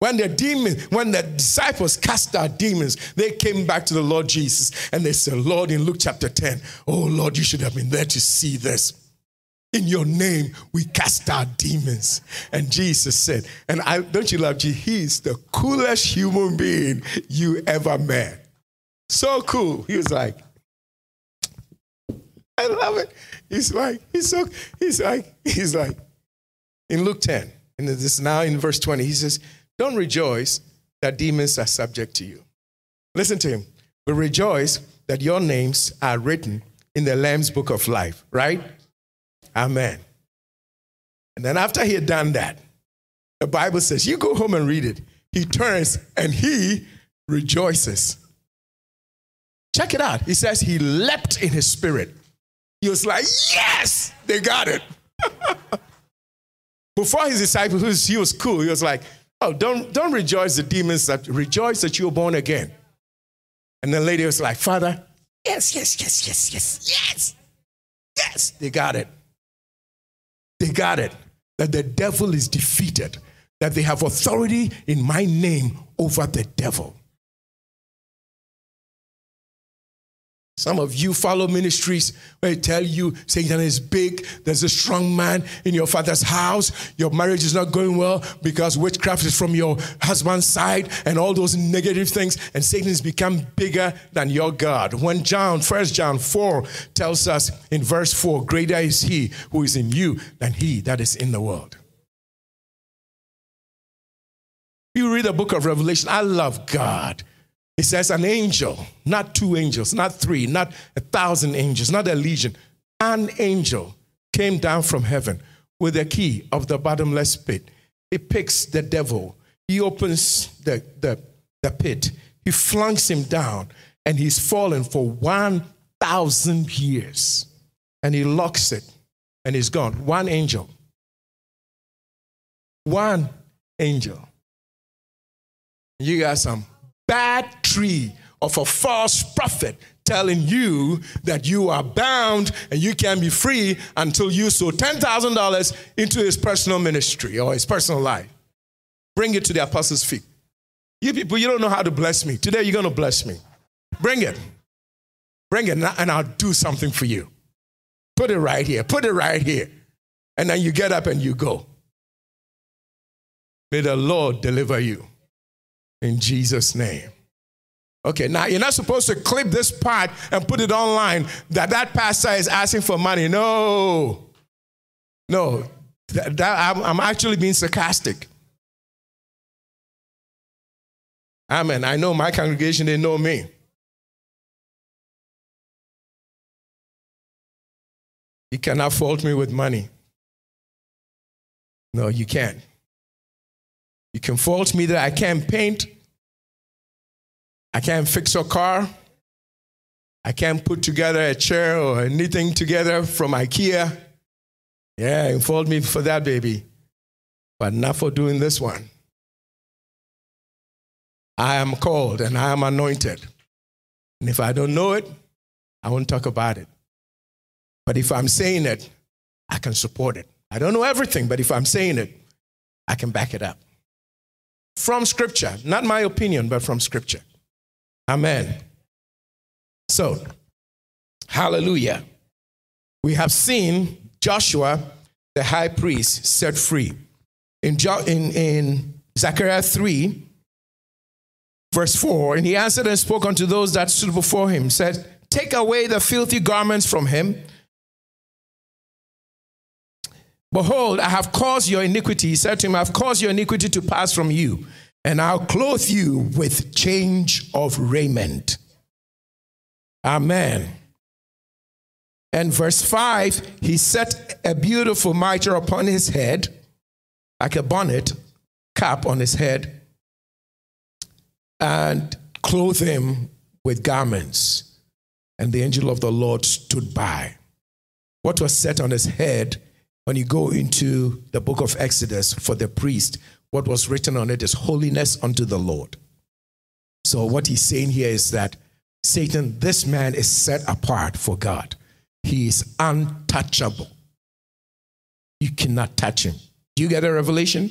When the demon, when the disciples cast out demons, they came back to the Lord Jesus and they said, Lord, in Luke chapter 10, oh Lord, you should have been there to see this. In your name, we cast out demons. And Jesus said, and I don't you love Jesus? He's the coolest human being you ever met. So cool. He was like, I love it. He's like, he's so, he's like, he's like, in Luke 10, and this is now in verse 20, he says, don't rejoice that demons are subject to you. Listen to him. We rejoice that your names are written in the Lamb's book of life, right? Amen. And then after he had done that, the Bible says, you go home and read it. He turns and he rejoices. Check it out. He says he leapt in his spirit. He was like, yes, they got it. [LAUGHS] Before his disciples, he was cool. He was like, Oh, don't, don't rejoice the demons, that rejoice that you were born again. And the lady was like, Father, yes, yes, yes, yes, yes, yes, yes. They got it. They got it. That the devil is defeated, that they have authority in my name over the devil. Some of you follow ministries where they tell you Satan is big, there's a strong man in your father's house, your marriage is not going well because witchcraft is from your husband's side, and all those negative things, and Satan has become bigger than your God. When John, First John 4 tells us in verse 4, greater is he who is in you than he that is in the world. You read the book of Revelation, I love God. It says an angel, not two angels, not three, not a thousand angels, not a legion. An angel came down from heaven with the key of the bottomless pit. He picks the devil. He opens the, the, the pit. He flunks him down, and he's fallen for 1,000 years. And he locks it, and he's gone. One angel. One angel. You got some um, bad tree of a false prophet telling you that you are bound and you can be free until you sow $10,000 into his personal ministry or his personal life. Bring it to the apostles' feet. You people, you don't know how to bless me. Today, you're going to bless me. Bring it. Bring it, and I'll do something for you. Put it right here. Put it right here. And then you get up and you go. May the Lord deliver you in Jesus' name. Okay, now you're not supposed to clip this part and put it online that that pastor is asking for money. No. No. That, that, I'm, I'm actually being sarcastic. Amen. I know my congregation, they know me. You cannot fault me with money. No, you can't. You can fault me that I can't paint. I can't fix a car. I can't put together a chair or anything together from IKEA. Yeah, you can fault me for that, baby. But not for doing this one. I am called and I am anointed. And if I don't know it, I won't talk about it. But if I'm saying it, I can support it. I don't know everything, but if I'm saying it, I can back it up from Scripture, not my opinion, but from Scripture. Amen. So, hallelujah. We have seen Joshua, the high priest, set free. In, jo- in, in Zechariah 3, verse 4, and he answered and spoke unto those that stood before him, said, Take away the filthy garments from him Behold, I have caused your iniquity. He said to him, I have caused your iniquity to pass from you, and I'll clothe you with change of raiment. Amen. And verse 5, he set a beautiful mitre upon his head, like a bonnet cap on his head, and clothed him with garments. And the angel of the Lord stood by. What was set on his head when you go into the book of Exodus for the priest, what was written on it is holiness unto the Lord. So, what he's saying here is that Satan, this man is set apart for God. He is untouchable. You cannot touch him. Do you get a revelation?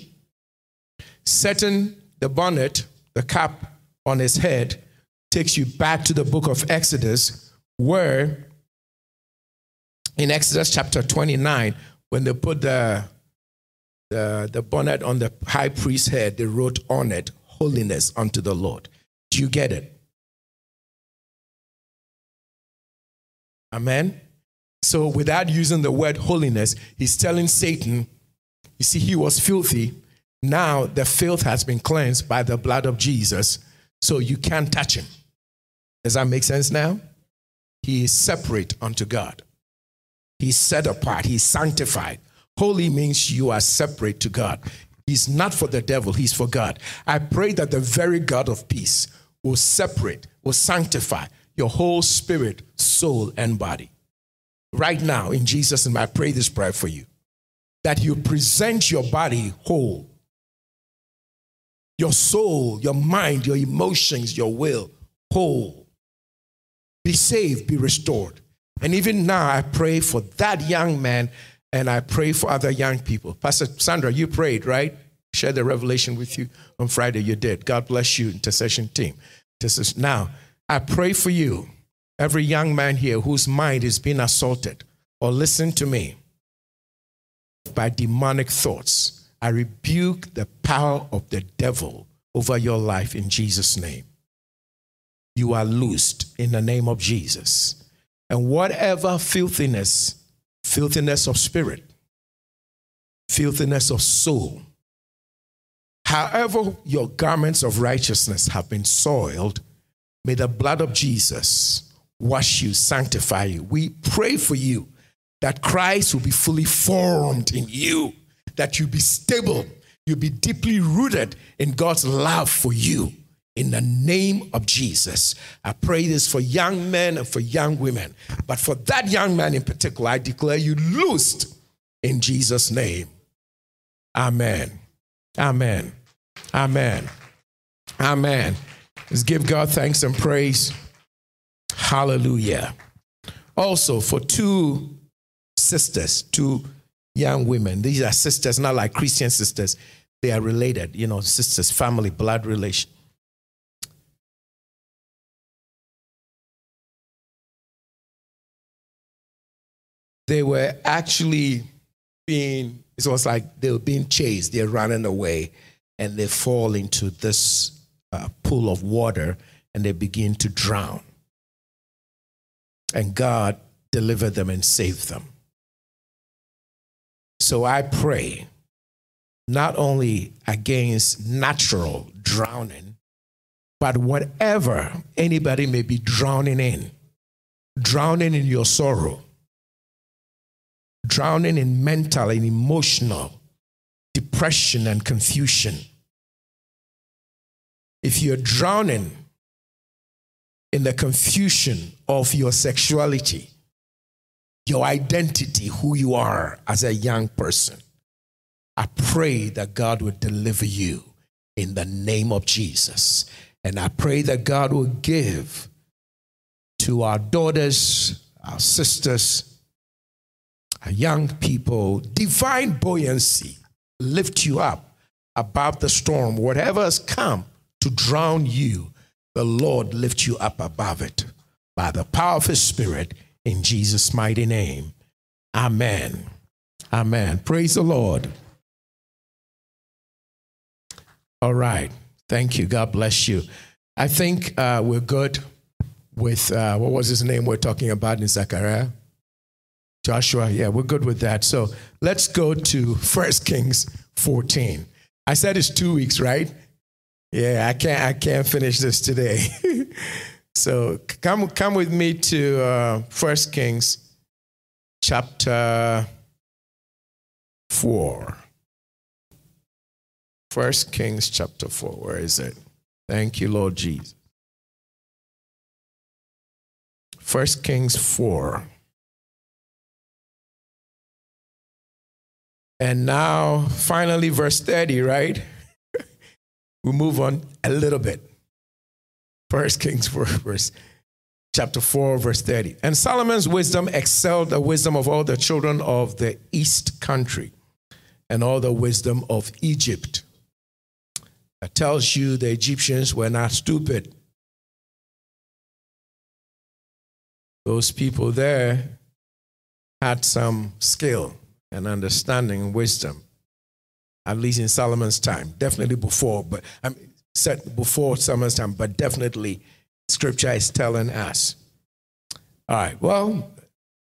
Setting the bonnet, the cap on his head, takes you back to the book of Exodus, where in Exodus chapter 29, when they put the, the, the bonnet on the high priest's head, they wrote on it, Holiness unto the Lord. Do you get it? Amen. So, without using the word holiness, he's telling Satan, you see, he was filthy. Now the filth has been cleansed by the blood of Jesus, so you can't touch him. Does that make sense now? He is separate unto God. He's set apart, he's sanctified. Holy means you are separate to God. He's not for the devil, he's for God. I pray that the very God of peace will separate, will sanctify your whole spirit, soul, and body. Right now, in Jesus' name, I pray this prayer for you that you present your body whole, your soul, your mind, your emotions, your will whole. Be saved, be restored. And even now, I pray for that young man and I pray for other young people. Pastor Sandra, you prayed, right? Share the revelation with you on Friday. You did. God bless you, intercession team. This is now. I pray for you, every young man here whose mind is being assaulted, or listen to me, by demonic thoughts. I rebuke the power of the devil over your life in Jesus' name. You are loosed in the name of Jesus. And whatever filthiness, filthiness of spirit, filthiness of soul, however your garments of righteousness have been soiled, may the blood of Jesus wash you, sanctify you. We pray for you that Christ will be fully formed in you, that you be stable, you be deeply rooted in God's love for you in the name of Jesus. I pray this for young men and for young women. But for that young man in particular, I declare you loosed in Jesus' name. Amen. Amen. Amen. Amen. Let's give God thanks and praise. Hallelujah. Also, for two sisters, two young women, these are sisters, not like Christian sisters, they are related, you know, sisters, family, blood relation. They were actually being, it was like they were being chased, they're running away, and they fall into this uh, pool of water and they begin to drown. And God delivered them and saved them. So I pray not only against natural drowning, but whatever anybody may be drowning in, drowning in your sorrow, drowning in mental and emotional depression and confusion. If you're drowning in the confusion of your sexuality, your identity, who you are as a young person, I pray that God will deliver you in the name of Jesus. And I pray that God will give to our daughters, our sisters, young people, divine buoyancy lift you up above the storm. Whatever has come to drown you, the Lord lift you up above it by the power of His Spirit in Jesus' mighty name. Amen. Amen. Praise the Lord. All right. Thank you. God bless you. I think uh, we're good with uh, what was his name we're talking about in Zechariah? Joshua, yeah, we're good with that. So let's go to First Kings 14. I said it's two weeks, right? Yeah, I can't I can't finish this today. [LAUGHS] so come come with me to uh, First Kings chapter four. First Kings chapter four. Where is it? Thank you, Lord Jesus. First Kings four. And now, finally, verse 30, right? [LAUGHS] we move on a little bit. First [LAUGHS] Kings 4, verse chapter 4, verse 30. And Solomon's wisdom excelled the wisdom of all the children of the east country and all the wisdom of Egypt. That tells you the Egyptians were not stupid. Those people there had some skill and understanding and wisdom, at least in Solomon's time. Definitely before, but I mean, said before Solomon's time, but definitely scripture is telling us. All right, well,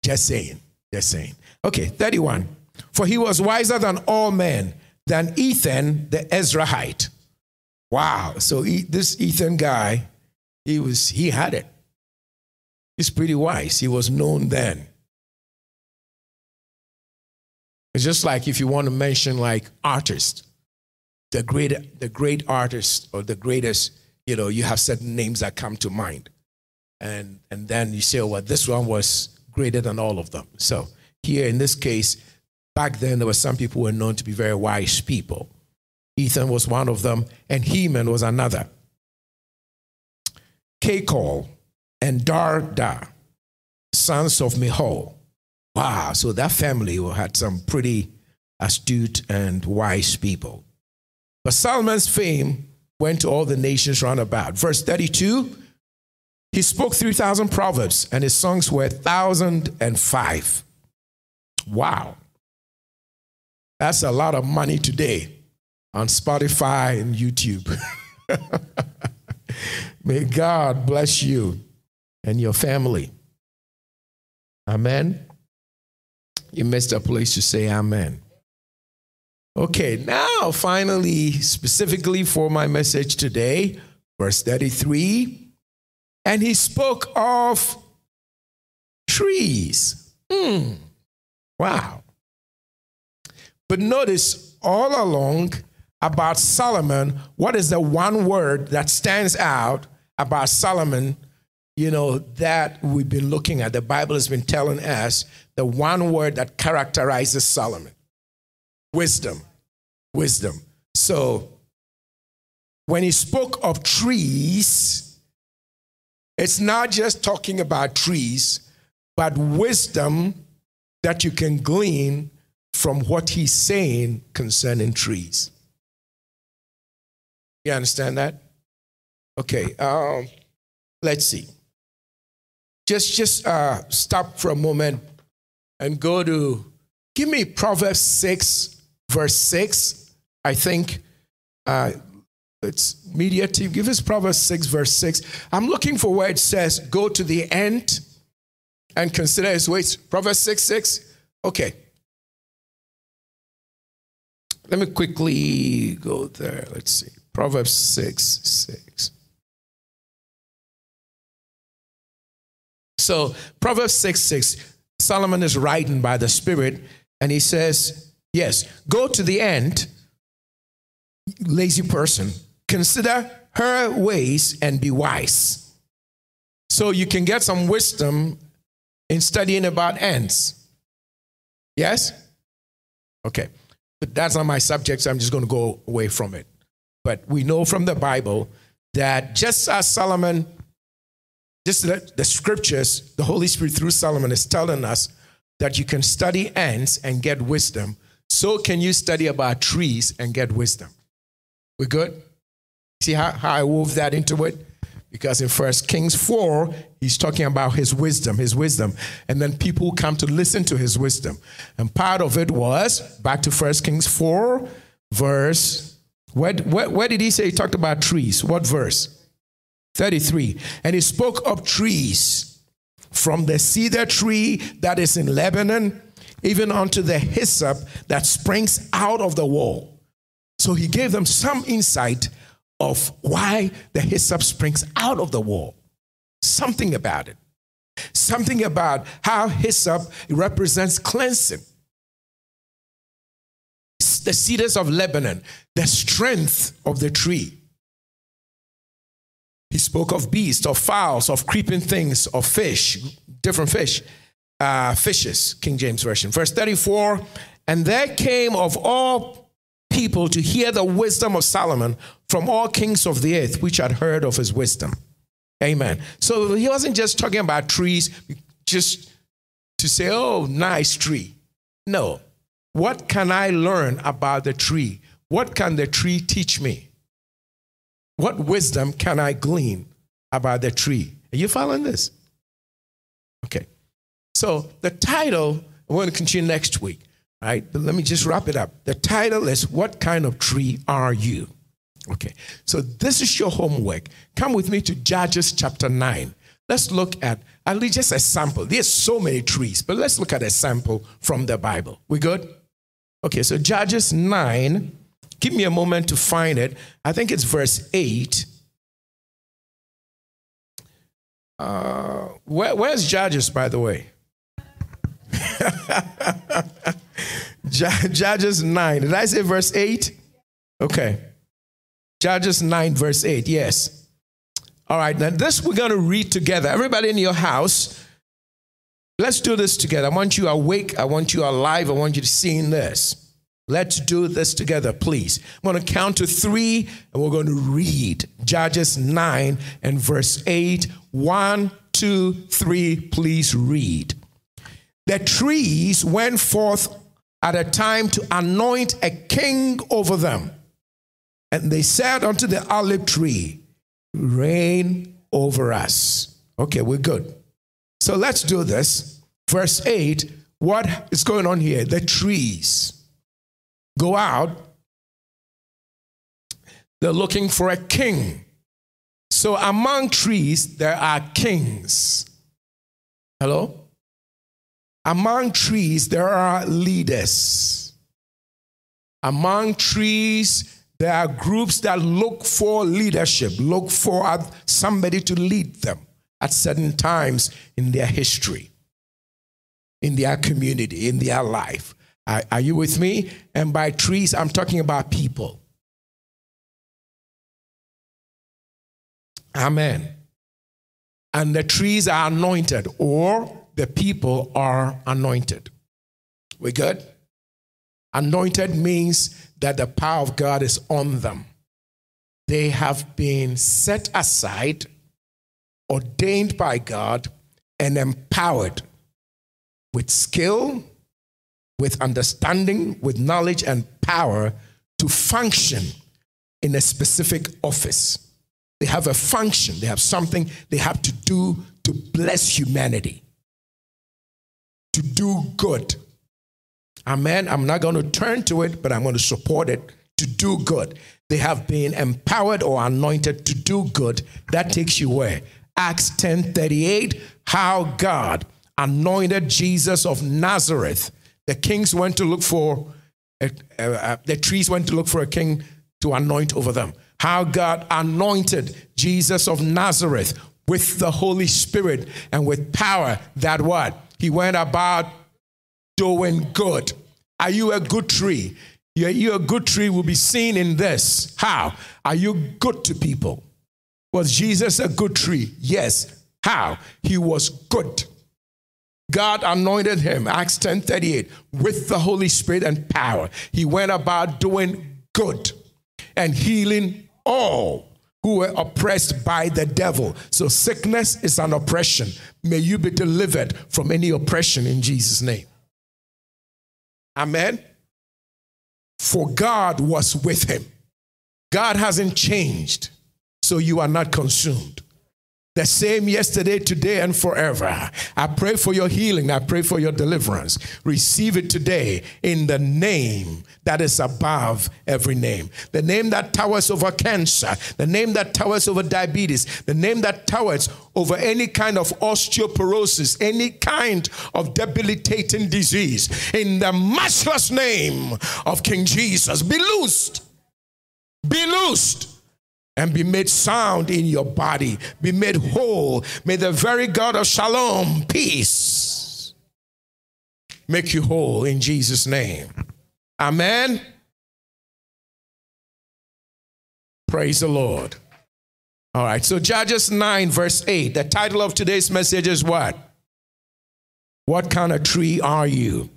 just saying, just saying. Okay, 31. For he was wiser than all men, than Ethan the Ezrahite. Wow. So this Ethan guy, he was he had it. He's pretty wise. He was known then. It's just like if you want to mention like artists, the great the great artists or the greatest, you know, you have certain names that come to mind. And and then you say, oh, well, this one was greater than all of them. So here in this case, Back then, there were some people who were known to be very wise people. Ethan was one of them, and Heman was another. Chalcol and Darda, sons of Mahol. Wow, so that family had some pretty astute and wise people. But Solomon's fame went to all the nations round about. Verse 32 he spoke 3,000 proverbs, and his songs were 1,005. Wow. That's a lot of money today on Spotify and YouTube. [LAUGHS] May God bless you and your family. Amen. You missed a place to say amen. Okay, now finally, specifically for my message today, verse 33. And he spoke of trees. Hmm. Wow. But notice all along about Solomon, what is the one word that stands out about Solomon, you know, that we've been looking at? The Bible has been telling us the one word that characterizes Solomon wisdom. Wisdom. So when he spoke of trees, it's not just talking about trees, but wisdom that you can glean from what he's saying concerning trees. You understand that? Okay, um, let's see. Just, just uh, stop for a moment and go to, give me Proverbs 6, verse 6. I think uh, it's media team. Give us Proverbs 6, verse 6. I'm looking for where it says, go to the end and consider his ways. Proverbs 6, 6. Okay. Let me quickly go there. Let's see. Proverbs 6 6. So, Proverbs 6 6, Solomon is writing by the Spirit, and he says, Yes, go to the end, lazy person, consider her ways and be wise. So, you can get some wisdom in studying about ants. Yes? Okay. But that's not my subject, so I'm just going to go away from it. But we know from the Bible that just as Solomon, the, the scriptures, the Holy Spirit through Solomon is telling us that you can study ants and get wisdom, so can you study about trees and get wisdom. We good? See how, how I wove that into it? Because in First Kings 4, he's talking about his wisdom, his wisdom. And then people come to listen to his wisdom. And part of it was back to First Kings 4, verse. Where, where, where did he say he talked about trees? What verse? 33. And he spoke of trees from the cedar tree that is in Lebanon, even unto the hyssop that springs out of the wall. So he gave them some insight of why the hyssop springs out of the wall. Something about it. Something about how hyssop represents cleansing. The cedars of Lebanon, the strength of the tree. He spoke of beasts, of fowls, of creeping things, of fish, different fish, uh, fishes, King James Version. Verse 34 And there came of all people to hear the wisdom of Solomon from all kings of the earth which had heard of his wisdom. Amen. So he wasn't just talking about trees just to say, oh, nice tree. No. What can I learn about the tree? What can the tree teach me? What wisdom can I glean about the tree? Are you following this? Okay. So the title, we're going to continue next week. All right, but let me just wrap it up. The title is What Kind of Tree Are You? Okay, so this is your homework. Come with me to Judges chapter 9. Let's look at at least just a sample. There's so many trees, but let's look at a sample from the Bible. We good? Okay, so Judges 9. Give me a moment to find it. I think it's verse 8. Uh, where, where's Judges, by the way? [LAUGHS] Judges 9. Did I say verse 8? Okay. Judges 9, verse 8. Yes. All right. Now, this we're going to read together. Everybody in your house, let's do this together. I want you awake. I want you alive. I want you to see this. Let's do this together, please. I'm going to count to three and we're going to read Judges 9 and verse 8. One, two, three, please read. The trees went forth at a time to anoint a king over them. And they said unto the olive tree, Reign over us. Okay, we're good. So let's do this. Verse 8 what is going on here? The trees go out, they're looking for a king. So among trees, there are kings. Hello? Among trees, there are leaders. Among trees, there are groups that look for leadership, look for somebody to lead them at certain times in their history, in their community, in their life. Are, are you with me? And by trees, I'm talking about people. Amen. And the trees are anointed, or the people are anointed. We good? Anointed means that the power of God is on them. They have been set aside, ordained by God, and empowered with skill, with understanding, with knowledge, and power to function in a specific office. They have a function, they have something they have to do to bless humanity to do good. Amen. I'm not going to turn to it, but I'm going to support it to do good. They have been empowered or anointed to do good. That takes you where? Acts 10:38, how God anointed Jesus of Nazareth. The kings went to look for a, the trees went to look for a king to anoint over them. How God anointed Jesus of Nazareth with the Holy Spirit and with power that what? He went about doing good. Are you a good tree? You a good tree will be seen in this. How? Are you good to people? Was Jesus a good tree? Yes. How? He was good. God anointed him, Acts 10 38, with the Holy Spirit and power. He went about doing good and healing all who were oppressed by the devil. So sickness is an oppression. May you be delivered from any oppression in Jesus' name. Amen. For God was with him. God hasn't changed, so you are not consumed the same yesterday, today, and forever. I pray for your healing. I pray for your deliverance. Receive it today in the name that is above every name. The name that towers over cancer, the name that towers over diabetes, the name that towers over any kind of osteoporosis, any kind of debilitating disease. In the matchless name of King Jesus, be loosed. Be loosed and be made sound in your body, be made whole. May the very God of shalom, peace, make you whole in Jesus' name. Amen. Praise the Lord. All right, so Judges 9, verse 8. The title of today's message is what? What kind of tree are you?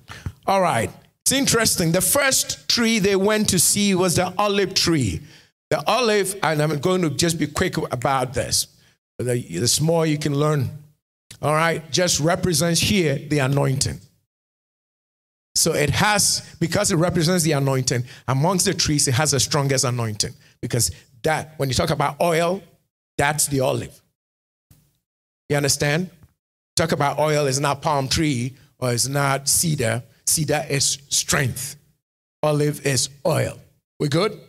All right, it's interesting. The first tree they went to see was the olive tree. The olive, and I'm going to just be quick about this. The, the small you can learn. All right, just represents here the anointing. So it has, because it represents the anointing, amongst the trees, it has the strongest anointing. Because that, when you talk about oil, that's the olive. You understand? Talk about oil is not palm tree or it's not cedar. Cedar is strength. Olive is oil. We good?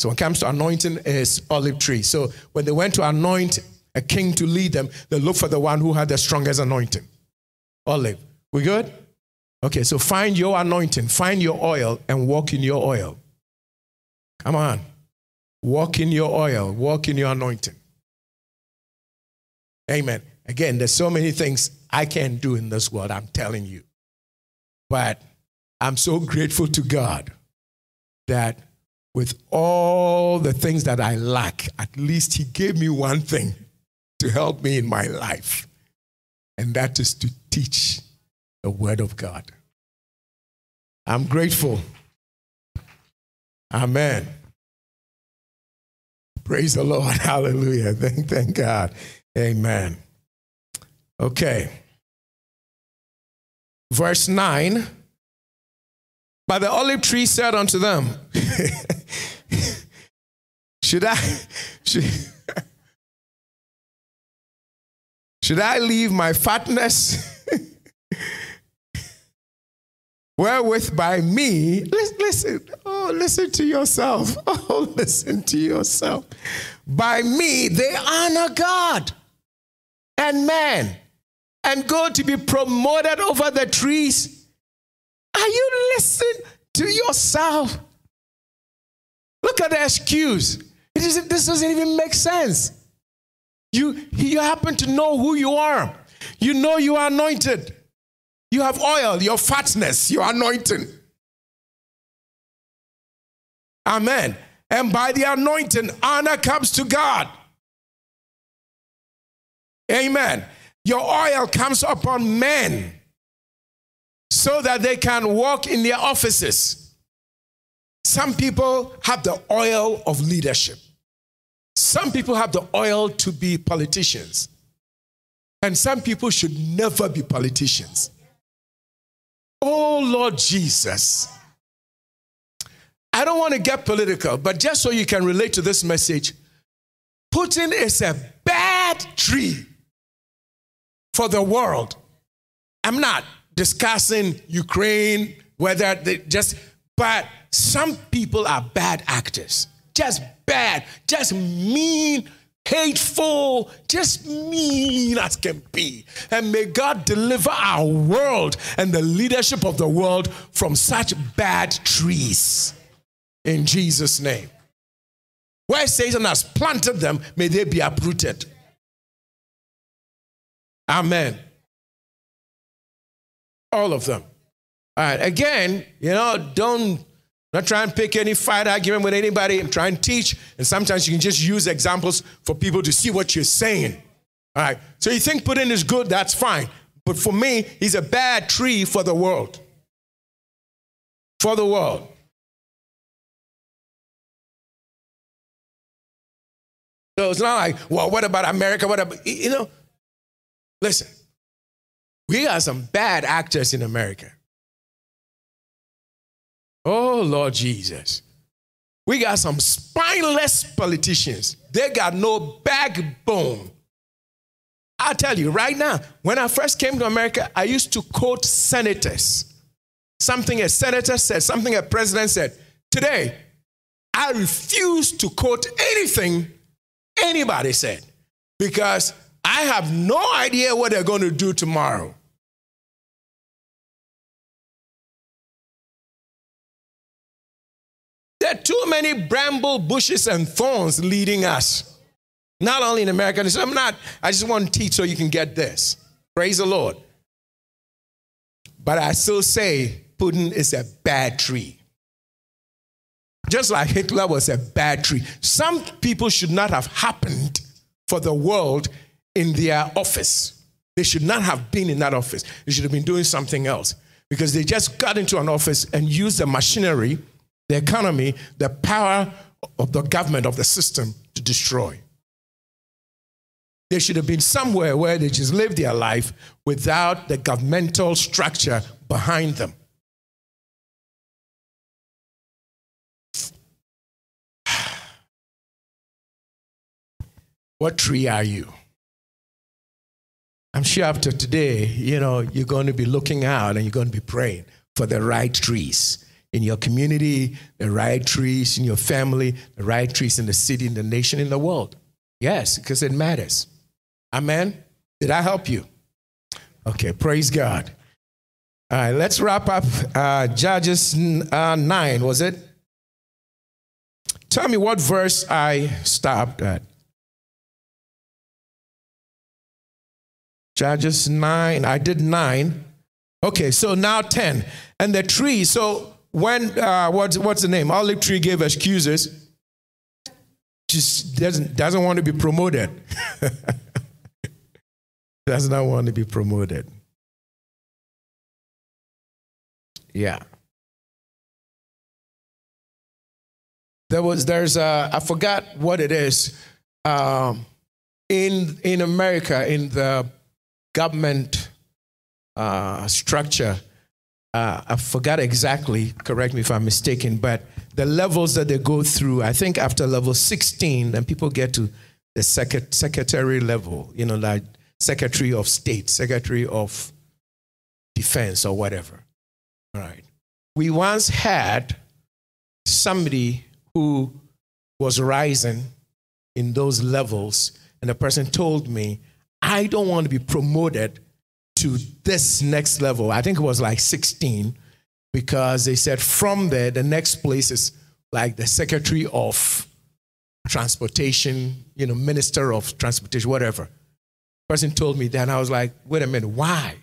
So when it comes to anointing, is olive tree. So when they went to anoint a king to lead them, they looked for the one who had the strongest anointing. Olive. We good? Okay, so find your anointing, find your oil, and walk in your oil. Come on. Walk in your oil, walk in your anointing. Amen. Again, there's so many things I can't do in this world, I'm telling you. But I'm so grateful to God that with all the things that I lack, at least He gave me one thing to help me in my life, and that is to teach the Word of God. I'm grateful. Amen. Praise the Lord. [LAUGHS] Hallelujah. Thank, thank God. Amen. Okay. Verse 9. But the olive tree said unto them, [LAUGHS] Should I should, [LAUGHS] should I leave my fatness [LAUGHS] wherewith by me? Listen oh listen to yourself oh listen to yourself. By me they honor God and man and go to be promoted over the trees are you listening to yourself look at the excuse it isn't, this doesn't even make sense you you happen to know who you are you know you are anointed you have oil, your fatness, your anointing. Amen. And by the anointing, honor comes to God. Amen. Your oil comes upon men so that they can walk in their offices. Some people have the oil of leadership. Some people have the oil to be politicians. And some people should never be politicians. Oh, Lord Jesus. I don't want to get political, but just so you can relate to this message, Putin is a bad tree for the world. I'm not discussing Ukraine, whether they just, but some people are bad actors, just bad, just mean hateful, just mean as can be. And may God deliver our world and the leadership of the world from such bad trees. In Jesus' name. Where Satan has planted them, may they be uprooted. Amen. All of them. All right. Again, you know, don't not try and pick any fight argument with anybody. I'm trying to teach. And sometimes you can just use examples for people to see what you're saying. All right. So you think Putin is good, that's fine. But for me, he's a bad tree for the world. For the world. So it's not like, well, what about America? What about, you know? Listen, we got some bad actors in America. Oh, Lord Jesus. We got some spineless politicians. They got no backbone. i tell you right now, when I first came to America, I used to quote senators. Something a senator said, something a president said. Today, I refuse to quote anything anybody said because I have no idea what they're going to do tomorrow. There are too many bramble bushes and thorns leading us. Not only in America, I'm not, I just want to teach so you can get this. Praise the Lord. But I still say Putin is a bad tree. Just like Hitler was a bad tree. Some people should not have happened for the world in their office. They should not have been in that office. They should have been doing something else because they just got into an office and used the machinery the economy, the power of the government, of the system to destroy. They should have been somewhere where they just lived their life without the governmental structure behind them. What tree are you? I'm sure after today, you know, you're going to be looking out and you're going to be praying for the right trees in your community, the right trees in your family, the right trees in the city, in the nation, in the world. Yes, because it matters. Amen. Did I help you? Okay, praise God. All right, let's wrap up uh, Judges uh, 9, was it? Tell me what verse I stopped at. Judges 9. I did 9. Okay, so now 10. And the tree, so when, uh, what's, what's the name? Olive tree gave excuses. Just doesn't, doesn't want to be promoted. [LAUGHS] does not want to be promoted. Yeah. There was, there's a, I forgot what it is. Um, in, in America, in the government uh, structure. Uh, I forgot exactly, correct me if I'm mistaken, but the levels that they go through, I think after level 16, then people get to the sec- secretary level, you know, like Secretary of State, Secretary of Defense, or whatever. All right. We once had somebody who was rising in those levels, and the person told me, I don't want to be promoted to this next level. I think it was like 16 because they said from there, the next place is like the Secretary of Transportation, you know, Minister of Transportation, whatever. Person told me that, and I was like, wait a minute, why?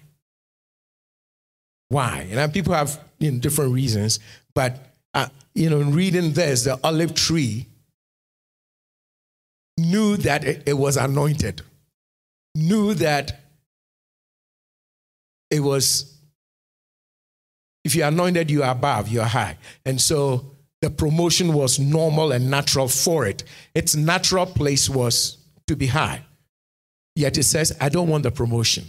Why? And people have you know, different reasons, but uh, you know, in reading this, the olive tree knew that it, it was anointed knew that it was, if you're anointed, you are above, you're high. And so the promotion was normal and natural for it. Its natural place was to be high. Yet it says, I don't want the promotion.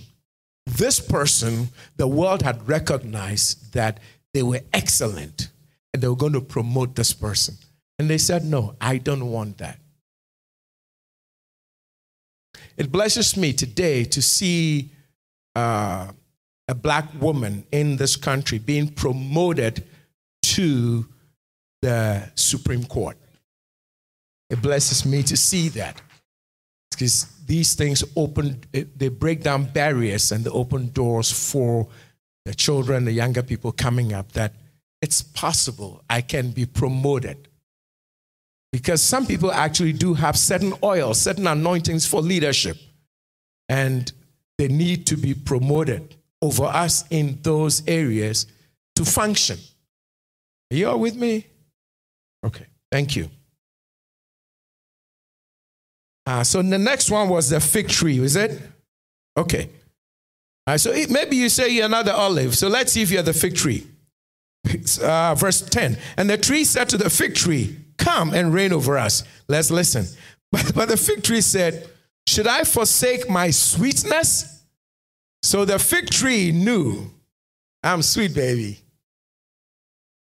This person, the world had recognized that they were excellent and they were going to promote this person. And they said, No, I don't want that. It blesses me today to see uh, a black woman in this country being promoted to the Supreme Court. It blesses me to see that because these things open, eh, they break down barriers and they open doors for the children, the younger people coming up that it's possible I can be promoted because some people actually do have certain oils, certain anointings for leadership, and they need to be promoted over us in those areas to function. Are you all with me? Okay, thank you. Uh, so the next one was the fig tree, is it? Okay. Uh, so it, maybe you say you're not the olive. So let's see if you're the fig tree. Uh, [LAUGHS] verse 10. And the tree said to the fig tree, Come and reign over us. Let's listen. But, [LAUGHS] but the fig tree said, Should I forsake my sweetness? So the fig tree knew, I'm sweet, baby.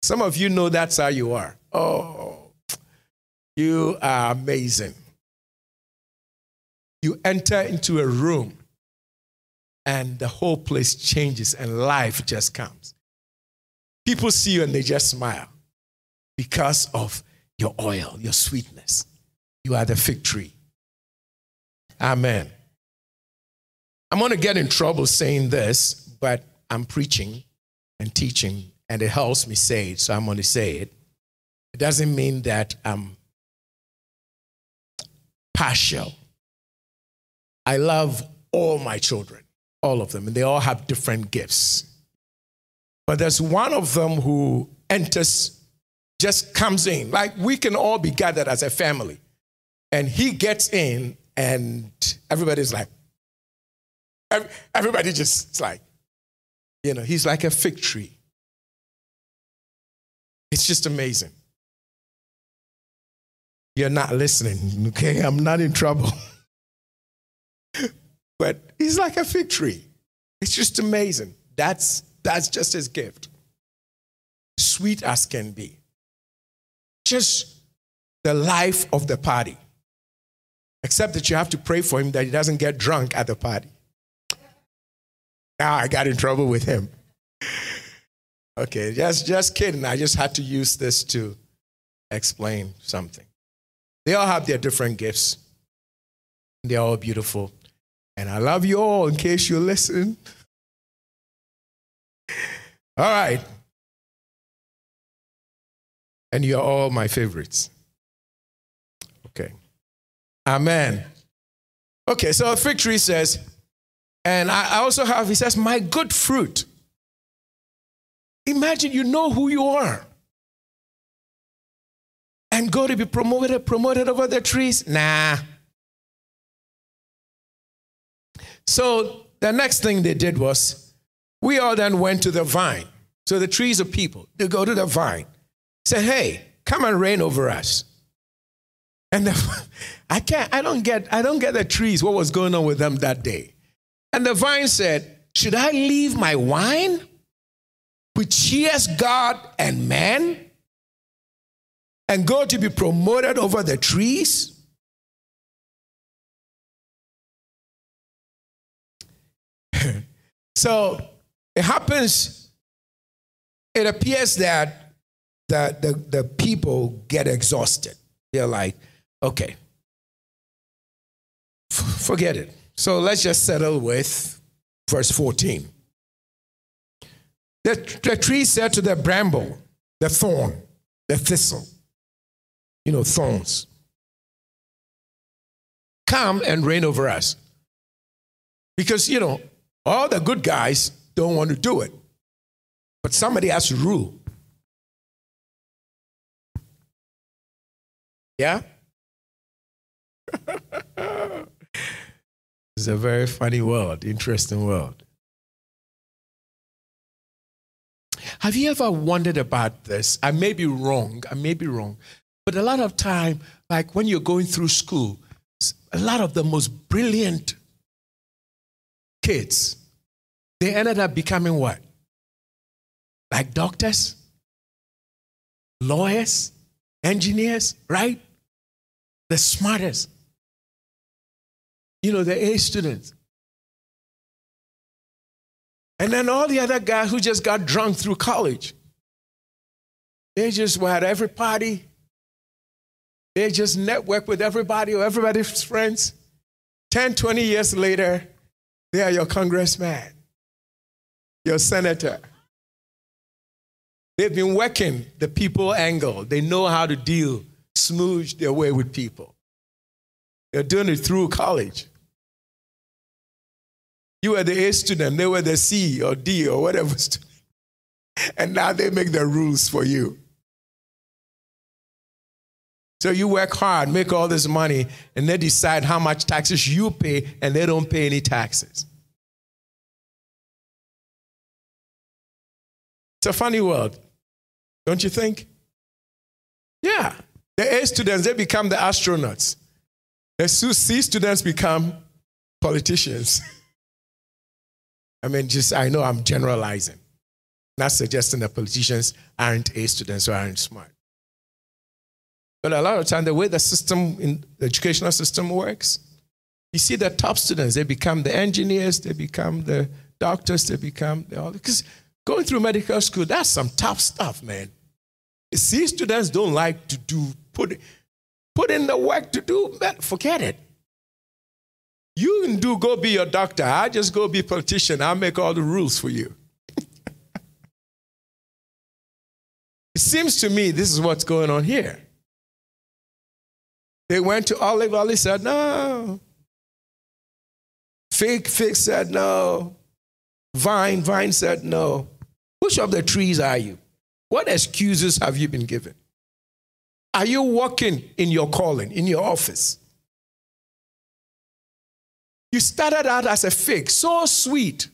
Some of you know that's how you are. Oh, you are amazing. You enter into a room and the whole place changes and life just comes. People see you and they just smile because of your oil, your sweetness. You are the fig tree. Amen. I'm going to get in trouble saying this, but I'm preaching and teaching, and it helps me say it, so I'm going to say it. It doesn't mean that I'm partial. I love all my children, all of them, and they all have different gifts. But there's one of them who enters just comes in. Like we can all be gathered as a family. And he gets in, and everybody's like, everybody just, it's like, you know, he's like a fig tree. It's just amazing. You're not listening, okay? I'm not in trouble. [LAUGHS] but he's like a fig tree. It's just amazing. That's, that's just his gift. Sweet as can be. Just the life of the party. Except that you have to pray for him that he doesn't get drunk at the party. Now I got in trouble with him. Okay, just, just kidding. I just had to use this to explain something. They all have their different gifts. They're all beautiful. And I love you all in case you listen. All right. And you're all my favorites. Okay. Amen. Okay, so a fig tree says, and I also have, he says, my good fruit. Imagine you know who you are. And go to be promoted, promoted over the trees? Nah. So the next thing they did was, we all then went to the vine. So the trees of people, they go to the vine, say, hey, come and reign over us. And the, [LAUGHS] I can't, I don't get, I don't get the trees, what was going on with them that day. And the vine said, Should I leave my wine, which cheers God and man, and go to be promoted over the trees? [LAUGHS] so it happens, it appears that the, the, the people get exhausted. They're like, okay, forget it. So let's just settle with verse 14. The, the tree said to the bramble, the thorn, the thistle, you know, thorns, come and reign over us. Because, you know, all the good guys don't want to do it, but somebody has to rule. Yeah? [LAUGHS] It's a very funny world, interesting world. Have you ever wondered about this? I may be wrong, I may be wrong, but a lot of time, like when you're going through school, a lot of the most brilliant kids, they ended up becoming what? Like doctors, lawyers, engineers, right? The smartest you know, the A students. And then all the other guys who just got drunk through college. They just were at every party. They just network with everybody or everybody's friends. 10, 20 years later, they are your congressman, your senator. They've been working the people angle. They know how to deal, smooth their way with people. They're doing it through college. You were the A student, they were the C or D or whatever [LAUGHS] student. And now they make the rules for you. So you work hard, make all this money, and they decide how much taxes you pay, and they don't pay any taxes. It's a funny world, don't you think? Yeah. The A students, they become the astronauts. The C students become politicians. [LAUGHS] I mean, just I know I'm generalizing, not suggesting that politicians aren't A students or aren't smart. But a lot of time, the way the system in the educational system works, you see the top students, they become the engineers, they become the doctors, they become the all because going through medical school, that's some tough stuff, man. See, students don't like to do put put in the work to do, man, forget it. You can do go be your doctor. I just go be politician. I'll make all the rules for you. [LAUGHS] it seems to me this is what's going on here. They went to Olive, Olive said no. Fig, Fig said no. Vine, Vine said no. Which of the trees are you? What excuses have you been given? Are you working in your calling, in your office? You started out as a fig, so sweet.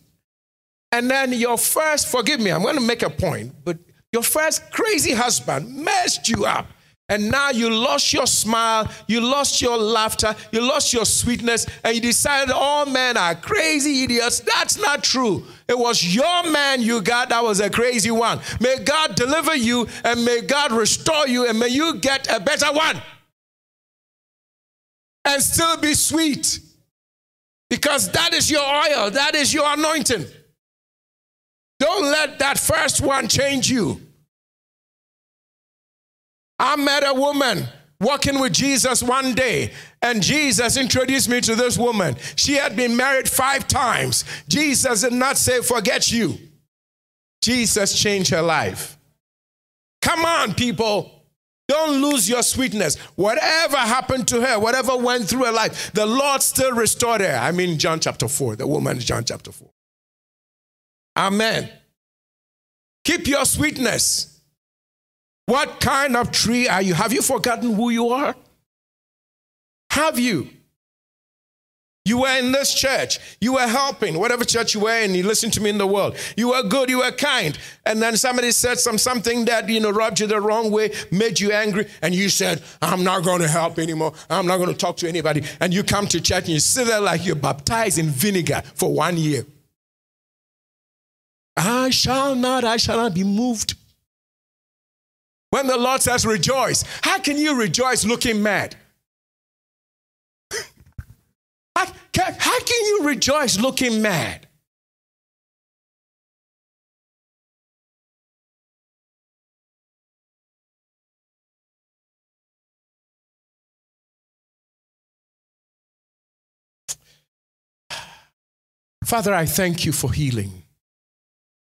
And then your first, forgive me, I'm going to make a point, but your first crazy husband messed you up. And now you lost your smile, you lost your laughter, you lost your sweetness, and you decided all men are crazy idiots. That's not true. It was your man you got that was a crazy one. May God deliver you, and may God restore you, and may you get a better one. And still be sweet. Because that is your oil, that is your anointing. Don't let that first one change you. I met a woman walking with Jesus one day, and Jesus introduced me to this woman. She had been married five times. Jesus did not say, Forget you. Jesus changed her life. Come on, people. Don't lose your sweetness. Whatever happened to her, whatever went through her life, the Lord still restored her. I mean, John chapter 4, the woman, John chapter 4. Amen. Keep your sweetness. What kind of tree are you? Have you forgotten who you are? Have you? You were in this church. You were helping, whatever church you were in. You listened to me in the world. You were good. You were kind. And then somebody said some something that you know rubbed you the wrong way, made you angry, and you said, "I'm not going to help anymore. I'm not going to talk to anybody." And you come to church and you sit there like you're baptized in vinegar for one year. I shall not. I shall not be moved when the Lord says rejoice, how can you rejoice looking mad? How, can, you rejoice looking mad? Father, I thank you for healing.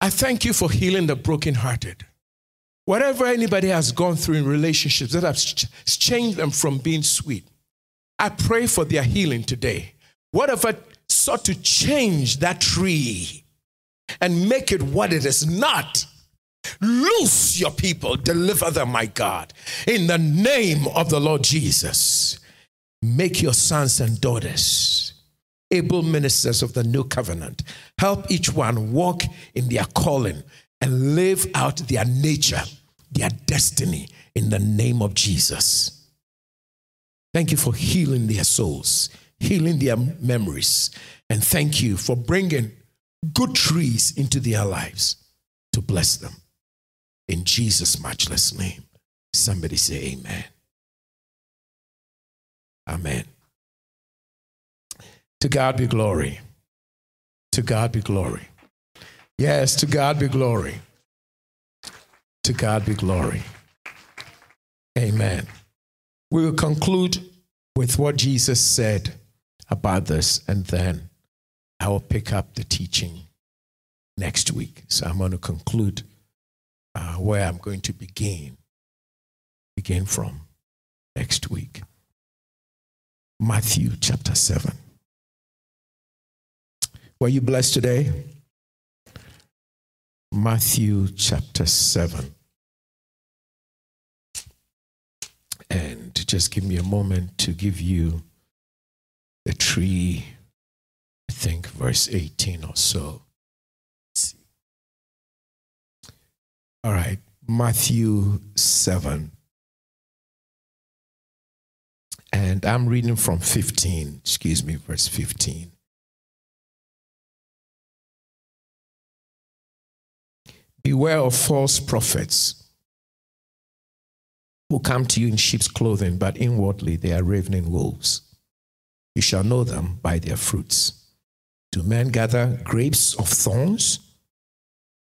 I thank you for healing the brokenhearted. Whatever anybody has gone through in relationships that have changed them from being sweet, I pray for their healing today. Whatever sought to change that tree and make it what it is not, loose your people, deliver them, my God, in the name of the Lord Jesus. Make your sons and daughters able ministers of the new covenant. Help each one walk in their calling and live out their nature their destiny in the name of Jesus. Thank you for healing their souls, healing their memories, and thank you for bringing good trees into their lives to bless them. In Jesus' matchless name. Somebody say amen. Amen. To God be glory. To God be glory. Yes, to God be glory. To God be glory. Amen. We will conclude with what Jesus said about this, and then I will pick up the teaching next week. So I'm going to conclude uh, where I'm going to begin, begin from next week. Matthew chapter 7. Were you blessed today? Matthew chapter 7. And just give me a moment to give you the tree, I think verse 18 or so. All right, Matthew 7. And I'm reading from 15, excuse me, verse 15. Beware of false prophets who come to you in sheep's clothing, but inwardly they are ravening wolves. You shall know them by their fruits. Do men gather grapes of thorns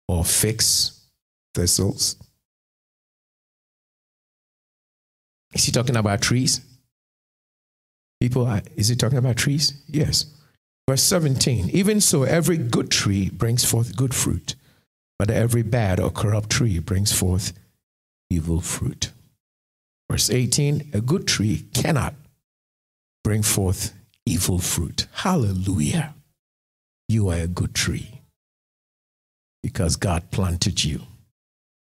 or figs, thistles? Is he talking about trees? People, are, is he talking about trees? Yes. Verse 17 Even so, every good tree brings forth good fruit but every bad or corrupt tree brings forth evil fruit. Verse 18 A good tree cannot bring forth evil fruit. Hallelujah. You are a good tree because God planted you,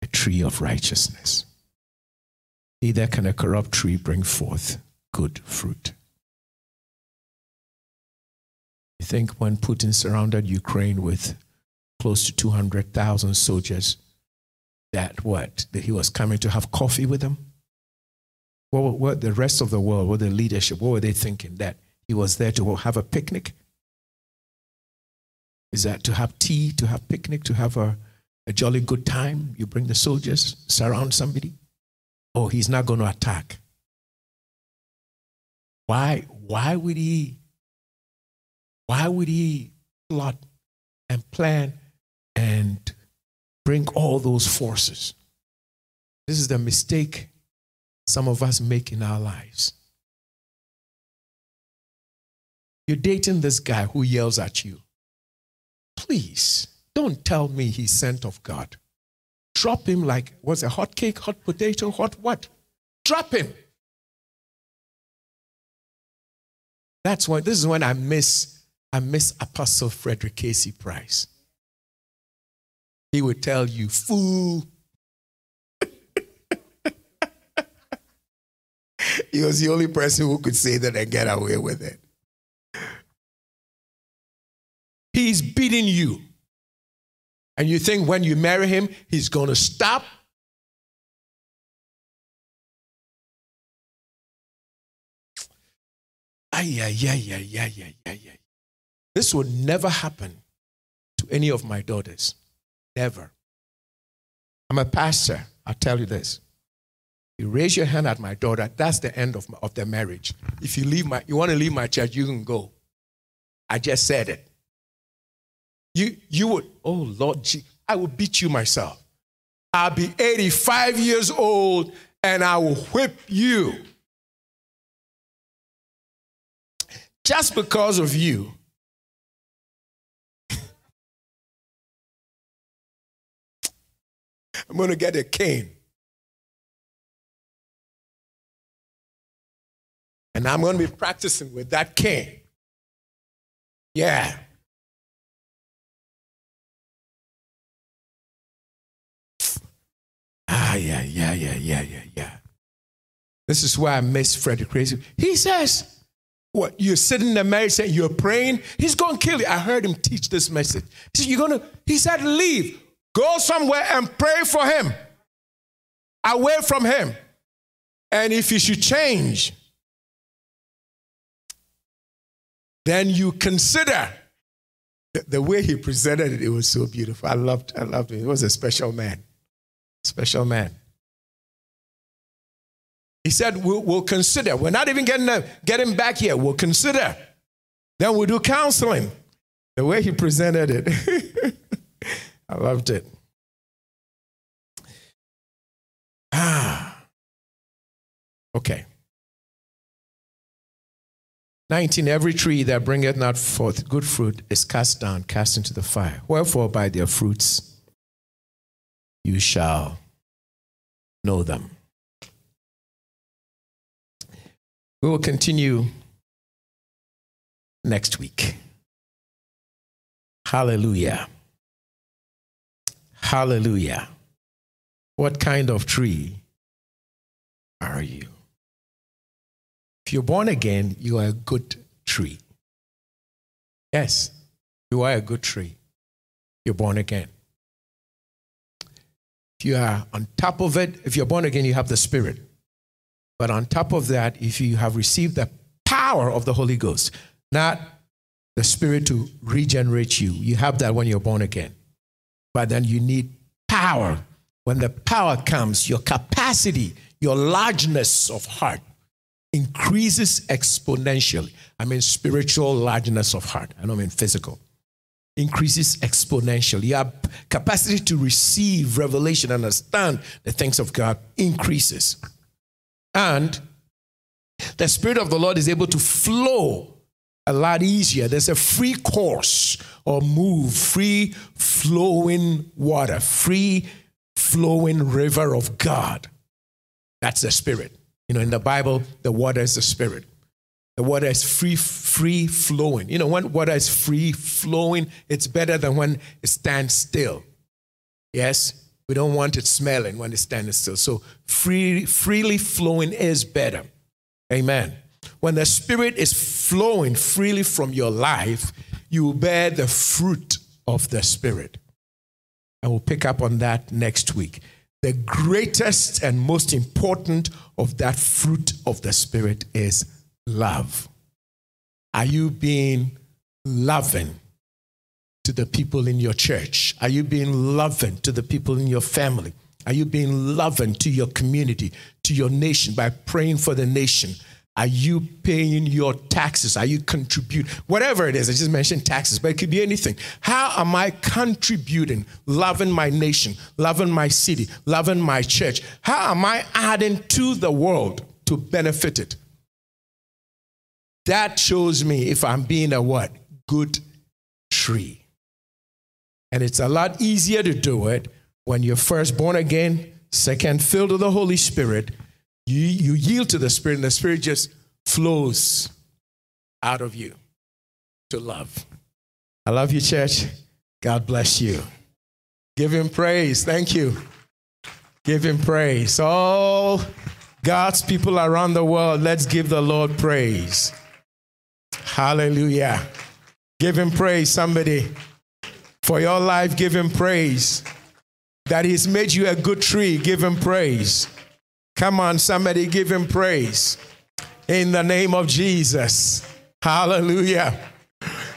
a tree of righteousness. Neither can a corrupt tree bring forth good fruit. You think when Putin surrounded Ukraine with close to 200,000 soldiers that what? That he was coming to have coffee with them? what, what the rest of the world, what the leadership, what were they thinking? That he was there to have a picnic? Is that to have tea, to have picnic, to have a, a jolly good time? You bring the soldiers, surround somebody? Oh, he's not going to attack. Why, why would he, why would he plot and plan and bring all those forces? This is the mistake some of us make in our lives. You're dating this guy who yells at you. Please don't tell me he's sent of God. Drop him like, was a hot cake, hot potato, hot what? Drop him. That's why this is when I miss I miss Apostle Frederick K.C. Price. He would tell you, fool. [LAUGHS] he was the only person who could say that and get away with it. He's beating you. And you think when you marry him, he's going to stop? Ay, ay, ay, ay, ay, ay, ay. This would never happen to any of my daughters. Never. I'm a pastor. I'll tell you this. You raise your hand at my daughter, that's the end of, my, of the marriage. If you leave my, you want to leave my church, you can go. I just said it. You, you would, oh Lord, I will beat you myself. I'll be 85 years old and I will whip you. Just because of you. [LAUGHS] I'm going to get a cane. And I'm going to be practicing with that cane. Yeah. Yeah, yeah, yeah, yeah, yeah, yeah. This is why I miss Frederick Crazy. He says, What, you're sitting in the married saying you're praying? He's going to kill you. I heard him teach this message. He said, You're going to, he said, leave, go somewhere and pray for him, away from him. And if you should change, then you consider the, the way he presented it. It was so beautiful. I loved, I loved it. He was a special man. Special man. He said, we'll, we'll consider. We're not even getting, uh, getting back here. We'll consider. Then we'll do counseling. The way he presented it, [LAUGHS] I loved it. Ah. Okay. 19 Every tree that bringeth not forth good fruit is cast down, cast into the fire. Wherefore, by their fruits you shall know them. We will continue next week. Hallelujah. Hallelujah. What kind of tree are you? If you're born again, you are a good tree. Yes, you are a good tree. You're born again. If you are on top of it, if you're born again, you have the Spirit. But on top of that, if you have received the power of the Holy Ghost, not the Spirit to regenerate you, you have that when you're born again. But then you need power. When the power comes, your capacity, your largeness of heart increases exponentially. I mean, spiritual largeness of heart. I don't mean physical increases exponentially. Your capacity to receive revelation, understand the things of God increases. And the Spirit of the Lord is able to flow a lot easier. There's a free course or move, free flowing water, free flowing river of God. That's the Spirit. You know, in the Bible, the water is the Spirit. The water is free, free flowing. You know, when water is free flowing, it's better than when it stands still. Yes? We don't want it smelling when it stands still. So free, freely flowing is better. Amen. When the Spirit is flowing freely from your life, you will bear the fruit of the Spirit. And we'll pick up on that next week. the greatest and most important of that fruit of the Spirit is love. Are you being loving to the people in your church? Are you being loving to the people in your family? Are you being loving to your community, to your nation by praying for the nation? Are you paying your taxes? Are you contributing? Whatever it is, I just mentioned taxes, but it could be anything. How am I contributing, loving my nation, loving my city, loving my church? How am I adding to the world to benefit it? That shows me if I'm being a what? Good tree. And it's a lot easier to do it when you're first born again, second, filled with the Holy Spirit, you, you yield to the Spirit, and the Spirit just flows out of you to love. I love you, church. God bless you. Give him praise. Thank you. Give him praise. All God's people around the world, let's give the Lord praise. Hallelujah. Give him praise, somebody. For your life, give him praise. That he's made you a good tree, give him praise. Come on, somebody give him praise. In the name of Jesus. Hallelujah.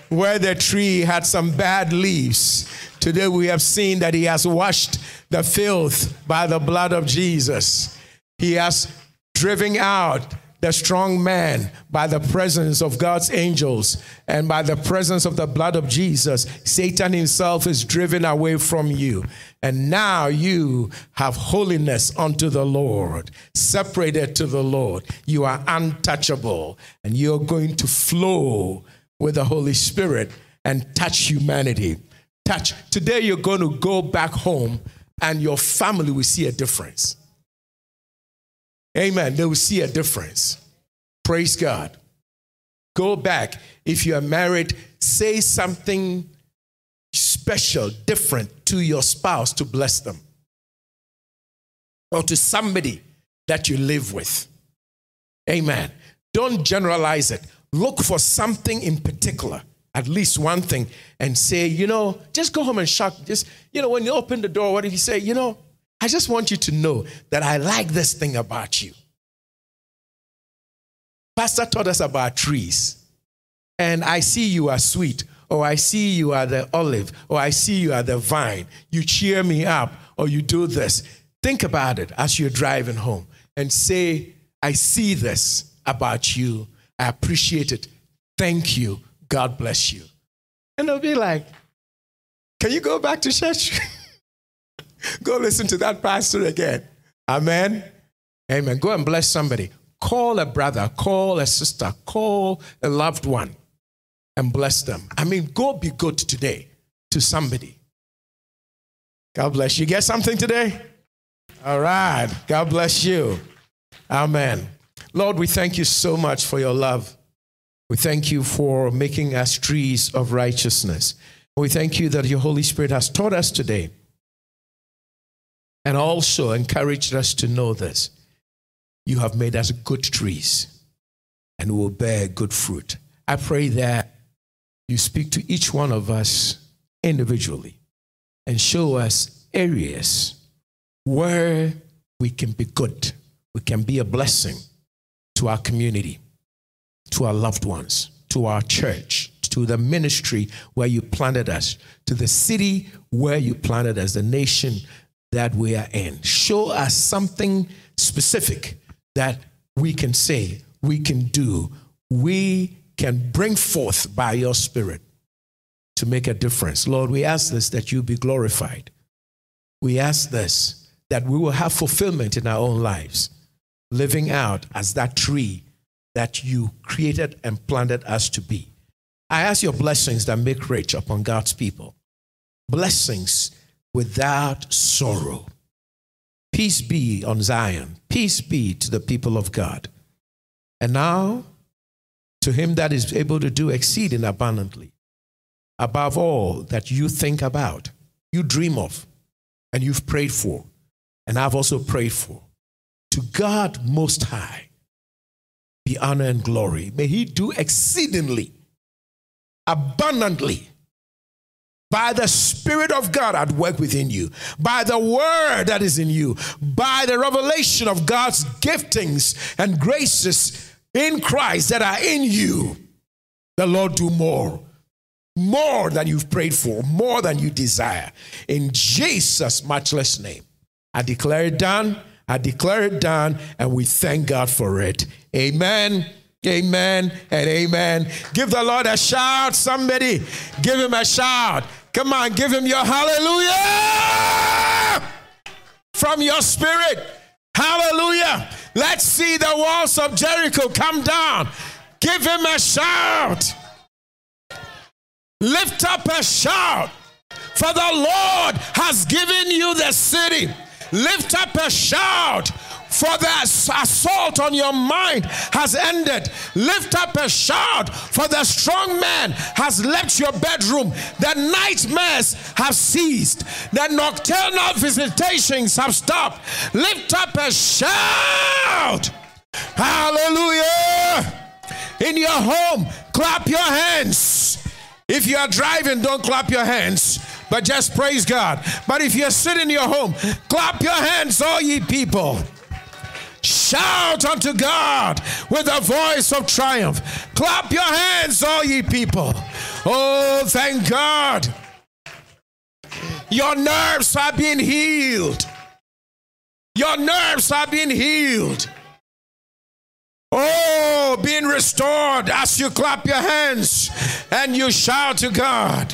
Where the tree had some bad leaves, today we have seen that he has washed the filth by the blood of Jesus. He has driven out the strong man by the presence of God's angels and by the presence of the blood of Jesus. Satan himself is driven away from you. And now you have holiness unto the Lord, separated to the Lord. You are untouchable, and you're going to flow with the Holy Spirit and touch humanity. Touch. Today, you're going to go back home, and your family will see a difference. Amen. They will see a difference. Praise God. Go back. If you are married, say something special, different to your spouse to bless them or to somebody that you live with. Amen. Don't generalize it. Look for something in particular, at least one thing, and say, you know, just go home and shock. Just, you know, when you open the door, what if you say, you know, I just want you to know that I like this thing about you. Pastor taught us about trees, and I see you are sweet or I see you are the olive, or I see you are the vine. You cheer me up, or you do this. Think about it as you're driving home and say, I see this about you. I appreciate it. Thank you. God bless you. And they'll be like, Can you go back to church? [LAUGHS] go listen to that pastor again. Amen. Amen. Go and bless somebody. Call a brother, call a sister, call a loved one and bless them. I mean, go be good today to somebody. God bless you. Get something today? All right. God bless you. Amen. Lord, we thank you so much for your love. We thank you for making us trees of righteousness. We thank you that your Holy Spirit has taught us today and also encouraged us to know this. You have made us good trees and will bear good fruit. I pray that you speak to each one of us individually and show us areas where we can be good, we can be a blessing to our community, to our loved ones, to our church, to the ministry where you planted us, to the city where you planted us, the nation that we are in. Show us something specific that we can say, we can do, we can bring forth by your Spirit to make a difference. Lord, we ask this that you be glorified. We ask this that we will have fulfillment in our own lives, living out as that tree that you created and planted us to be. I ask your blessings that make rich upon God's people, blessings without sorrow. Peace be on Zion, peace be to the people of God. And now, to him that is able to do exceeding abundantly, above all that you think about, you dream of, and you've prayed for, and I've also prayed for. To God Most High be honor and glory. May He do exceedingly, abundantly, by the Spirit of God at work within you, by the word that is in you, by the revelation of God's giftings and graces in Christ that are in you, the Lord do more. More than you've prayed for, more than you desire. In Jesus' matchless name. I declare it done. I declare it done, and we thank God for it. Amen. Amen and amen. Give the Lord a shout. Somebody give him a shout. Come on, give him your hallelujah from your spirit. Hallelujah. Let's see the walls of Jericho come down. Give him a shout. Lift up a shout. For the Lord has given you the city. Lift up a shout for the assault on your mind has ended. Lift up a shout, for the strong man has left your bedroom. The nightmares have ceased. The nocturnal visitations have stopped. Lift up a shout. Hallelujah. In your home, clap your hands. If you are driving, don't clap your hands but just praise God. But if you're sitting in your home, clap your hands, all ye people. Shout unto God with a voice of triumph. Clap your hands, all ye people. Oh, thank God. Your nerves are being healed. Your nerves are being healed. Oh, being restored as you clap your hands and you shout to God.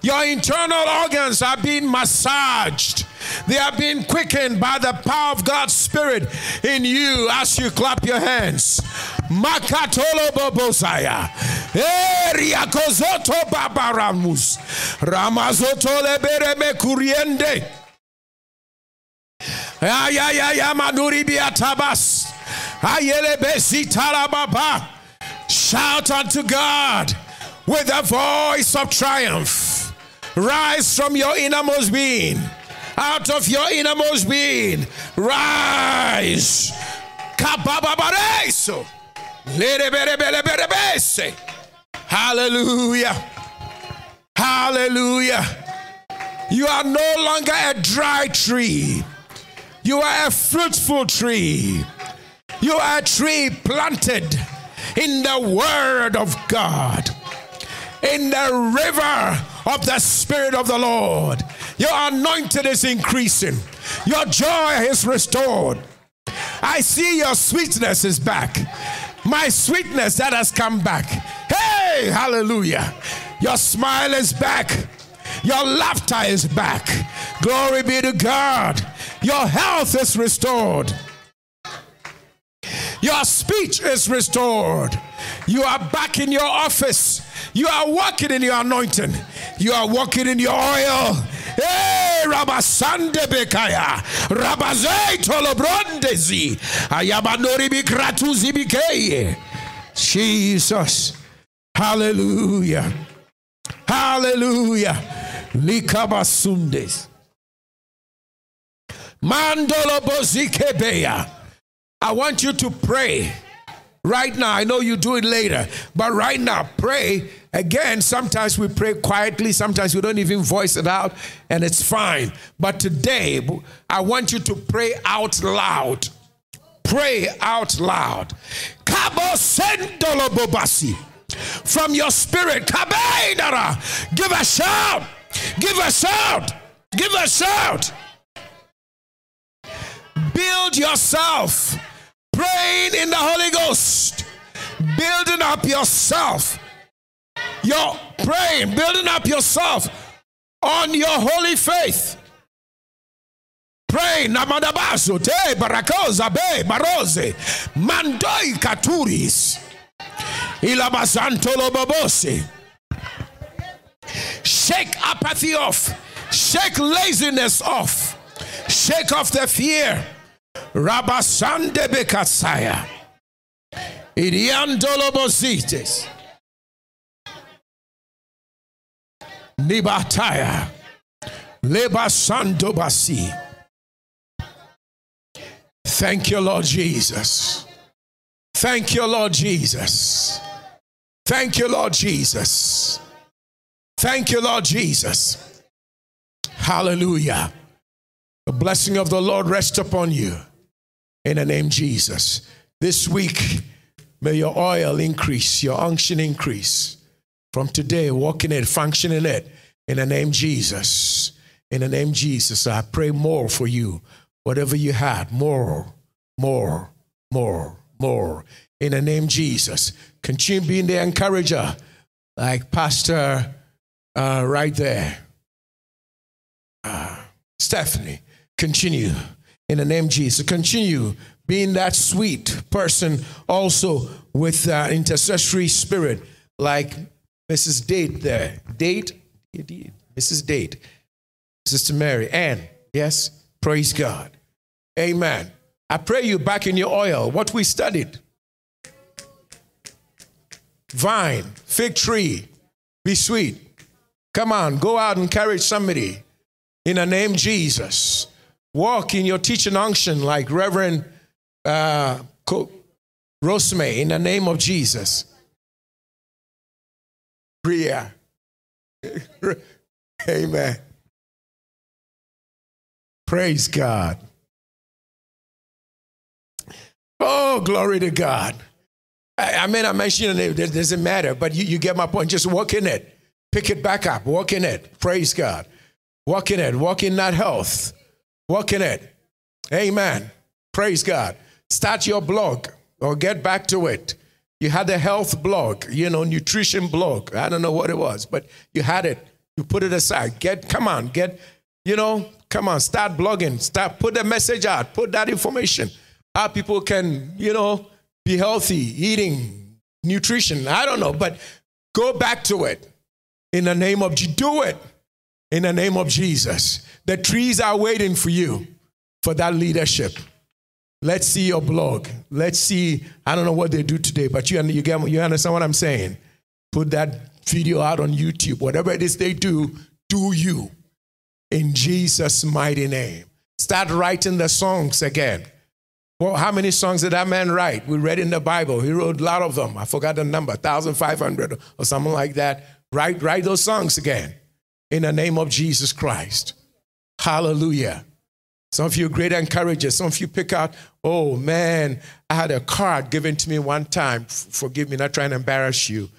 Your internal organs are being massaged. They are being quickened by the power of God's Spirit in you as you clap your hands. Makatolo bobosaya. Eria kozoto babaramus. Ramazoto lebereme kuriende. Ayaya maduri biatabas. Ayele besitala. Shout unto God with a voice of triumph. Rise from your innermost being. Out of your innermost being. Rise. Hallelujah. Hallelujah. You are no longer a dry tree. You are a fruitful tree. You are a tree planted in the Word of God in the river of the Spirit of the Lord. Your anointing is increasing, your joy is restored. I see your sweetness is back. My sweetness that has come back. Hey, hallelujah. Your smile is back. Your laughter is back. Glory be to God. Your health is restored. Your speech is restored. You are back in your office. You are walking in your anointing. You are walking in your oil. Hey, Rabasande Bekaya, Rabazei Tolobrondezi, Ayabanori Bikratuzi Bikeye. Jesus. Hallelujah. Hallelujah. Likabasundes. Mandolo Bozikebeya. I want you to pray right now. I know you do it later, but right now, pray Again, sometimes we pray quietly, sometimes we don't even voice it out, and it's fine. But today, I want you to pray out loud. Pray out loud. From your spirit, give a shout, give a shout, give a shout. Build yourself, praying in the Holy Ghost, building up yourself you're praying, building up yourself on your holy faith. Pray namadabazo te barakoza be baroze mandoi katuris ilabazantolo babose. Shake apathy off. Shake laziness off. Shake off the fear. Rabasande bekatsaya. Iriandolo bosites. Nibataya. Leba Santo Basi. Thank you, Lord Jesus. Thank you, Lord Jesus. Thank you, Lord Jesus. Thank you, Lord Jesus. Hallelujah. The blessing of the Lord rest upon you in the name Jesus. This week, may your oil increase, your unction increase. From today, walk in it, function in it in the name Jesus. In the name Jesus, I pray more for you. Whatever you had, more, more, more, more. In the name Jesus. Continue being the encourager, like Pastor uh, right there. Uh, Stephanie, continue in the name Jesus. Continue being that sweet person also with uh, intercessory spirit, like Mrs. Date there. Date, Mrs. Date, Sister Mary, Ann. Yes, praise God. Amen. I pray you back in your oil. What we studied vine, fig tree, be sweet. Come on, go out and encourage somebody in the name Jesus. Walk in your teaching unction like Reverend uh, Rosemary in the name of Jesus. Bria. [LAUGHS] Amen. Praise God. Oh, glory to God. I, I mean, I mentioned it, it doesn't matter, but you, you get my point. Just walk in it. Pick it back up. Walk in it. Praise God. Walk in it. Walk in that health. Walk in it. Amen. Praise God. Start your blog or get back to it. You had a health blog, you know, nutrition blog. I don't know what it was, but you had it. You put it aside. Get, come on, get, you know, come on, start blogging. Start, put the message out. Put that information. How people can, you know, be healthy, eating, nutrition. I don't know, but go back to it in the name of, do it in the name of Jesus. The trees are waiting for you for that leadership. Let's see your blog. Let's see. I don't know what they do today, but you, you, get, you understand what I'm saying? Put that video out on YouTube. Whatever it is they do, do you in Jesus' mighty name. Start writing the songs again. Well, how many songs did that man write? We read in the Bible. He wrote a lot of them. I forgot the number, 1,500 or something like that. Write, write those songs again in the name of Jesus Christ. Hallelujah. Some of you great encouragers. Some of you pick out, oh man, I had a card given to me one time. Forgive me, not trying to embarrass you.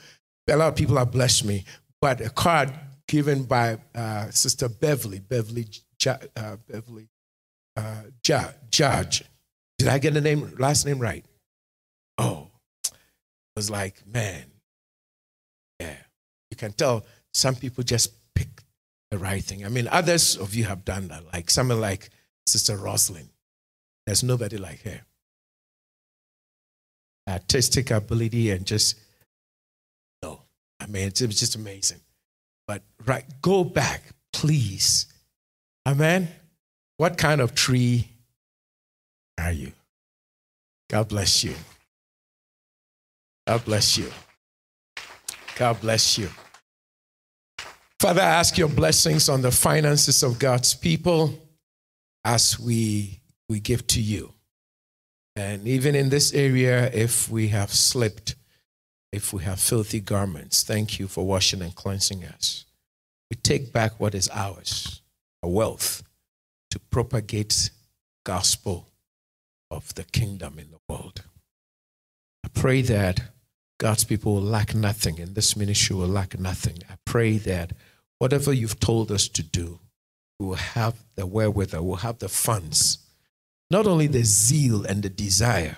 A lot of people have blessed me, but a card given by uh, Sister Beverly, Beverly, uh, Beverly uh, Judge. Did I get the name, last name right? Oh, it was like, man, yeah. You can tell some people just the right thing. I mean, others of you have done that, like someone like Sister Roslyn. There's nobody like her. Artistic ability and just, no. I mean, it's, it's just amazing. But, right, go back, please. Amen. What kind of tree are you? God bless you. God bless you. God bless you. Father, I ask your blessings on the finances of God's people as we, we give to you. And even in this area, if we have slipped, if we have filthy garments, thank you for washing and cleansing us. We take back what is ours, our wealth, to propagate gospel of the kingdom in the world. I pray that God's people will lack nothing and this ministry will lack nothing. I pray that whatever you've told us to do, we will have the wherewithal, we'll have the funds, not only the zeal and the desire,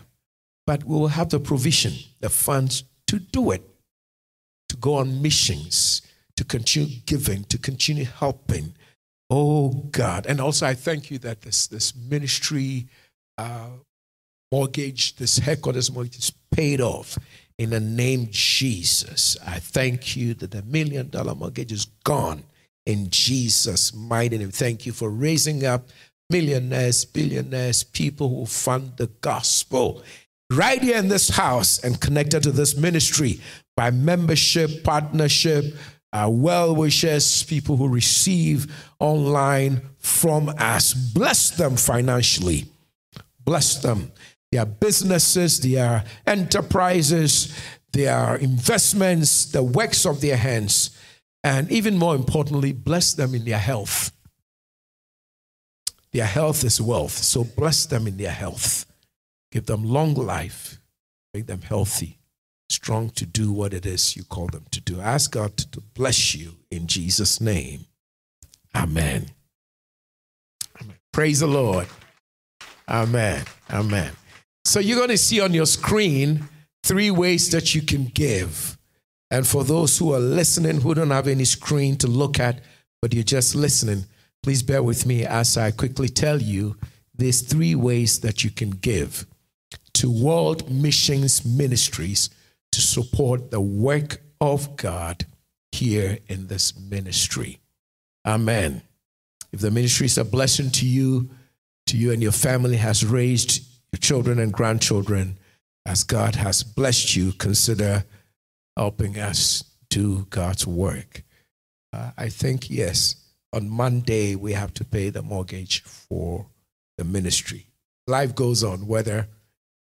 but we will have the provision, the funds to do it, to go on missions, to continue giving, to continue helping. Oh God. And also, I thank you that this, this ministry uh, mortgage, this headquarters mortgage is paid off. In the name Jesus, I thank you that the million dollar mortgage is gone in Jesus' mighty name. Thank you for raising up millionaires, billionaires, people who fund the gospel right here in this house and connected to this ministry by membership, partnership, uh, well wishers, people who receive online from us. Bless them financially. Bless them. Their businesses, their enterprises, their investments, the works of their hands And even more importantly, bless them in their health. Their health is wealth. So bless them in their health. Give them long life. Make them healthy, strong to do what it is you call them to do. Ask God to bless you in Jesus' name. Amen. Amen. Praise the Lord. Amen. Amen. So you're going to see on your screen three ways that you can give. And for those who are listening who don't have any screen to look at, but you're just listening, please bear with me as I quickly tell you these three ways that you can give to World Missions Ministries to support the work of God here in this ministry. Amen. If the ministry is a blessing to you, to you and your family, has raised your children and grandchildren, as God has blessed you, consider helping us do God's work. Uh, I think, yes, on Monday we have to pay the mortgage for the ministry. Life goes on, whether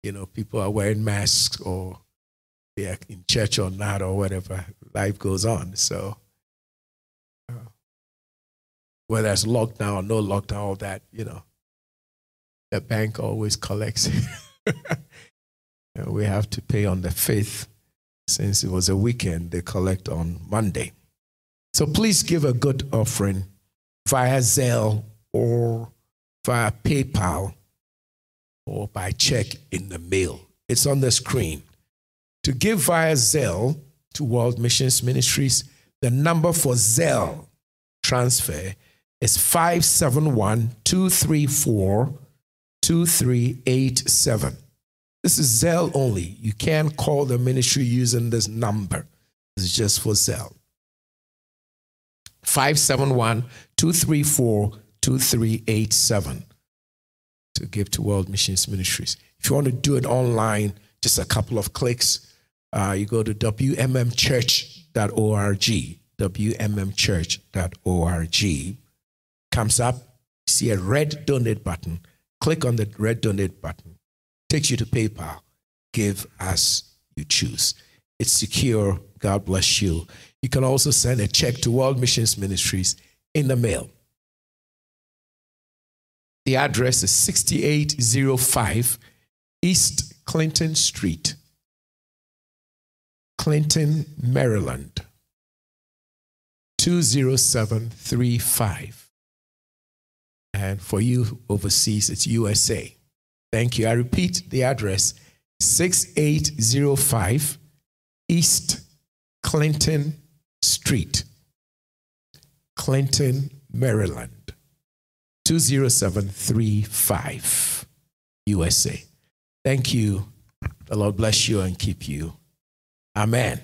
you know people are wearing masks or they're in church or not or whatever. Life goes on. So uh, whether it's lockdown or no lockdown, all that, you know, the bank always collects. [LAUGHS] we have to pay on the 5th since it was a weekend, they collect on Monday. So please give a good offering via Zelle or via PayPal or by check in the mail. It's on the screen. To give via Zelle to World Missions Ministries, the number for Zelle transfer is 571 234 2387. This is Zelle only. You can't call the ministry using this number. It's just for Zelle. 571 234 2387 to give to World Missions Ministries. If you want to do it online, just a couple of clicks, uh, you go to wmmchurch.org. wmmchurch.org. Comes up, You see a red donate button. Click on the red donate button takes you to PayPal. Give as you choose. It's secure. God bless you. You can also send a check to World Missions Ministries in the mail. The address is 6805 East Clinton Street, Clinton, Maryland, 20735. And for you overseas, it's USA. Thank you. I repeat the address 6805 East Clinton Street, Clinton, Maryland, 20735, USA. Thank you. The Lord bless you and keep you. Amen.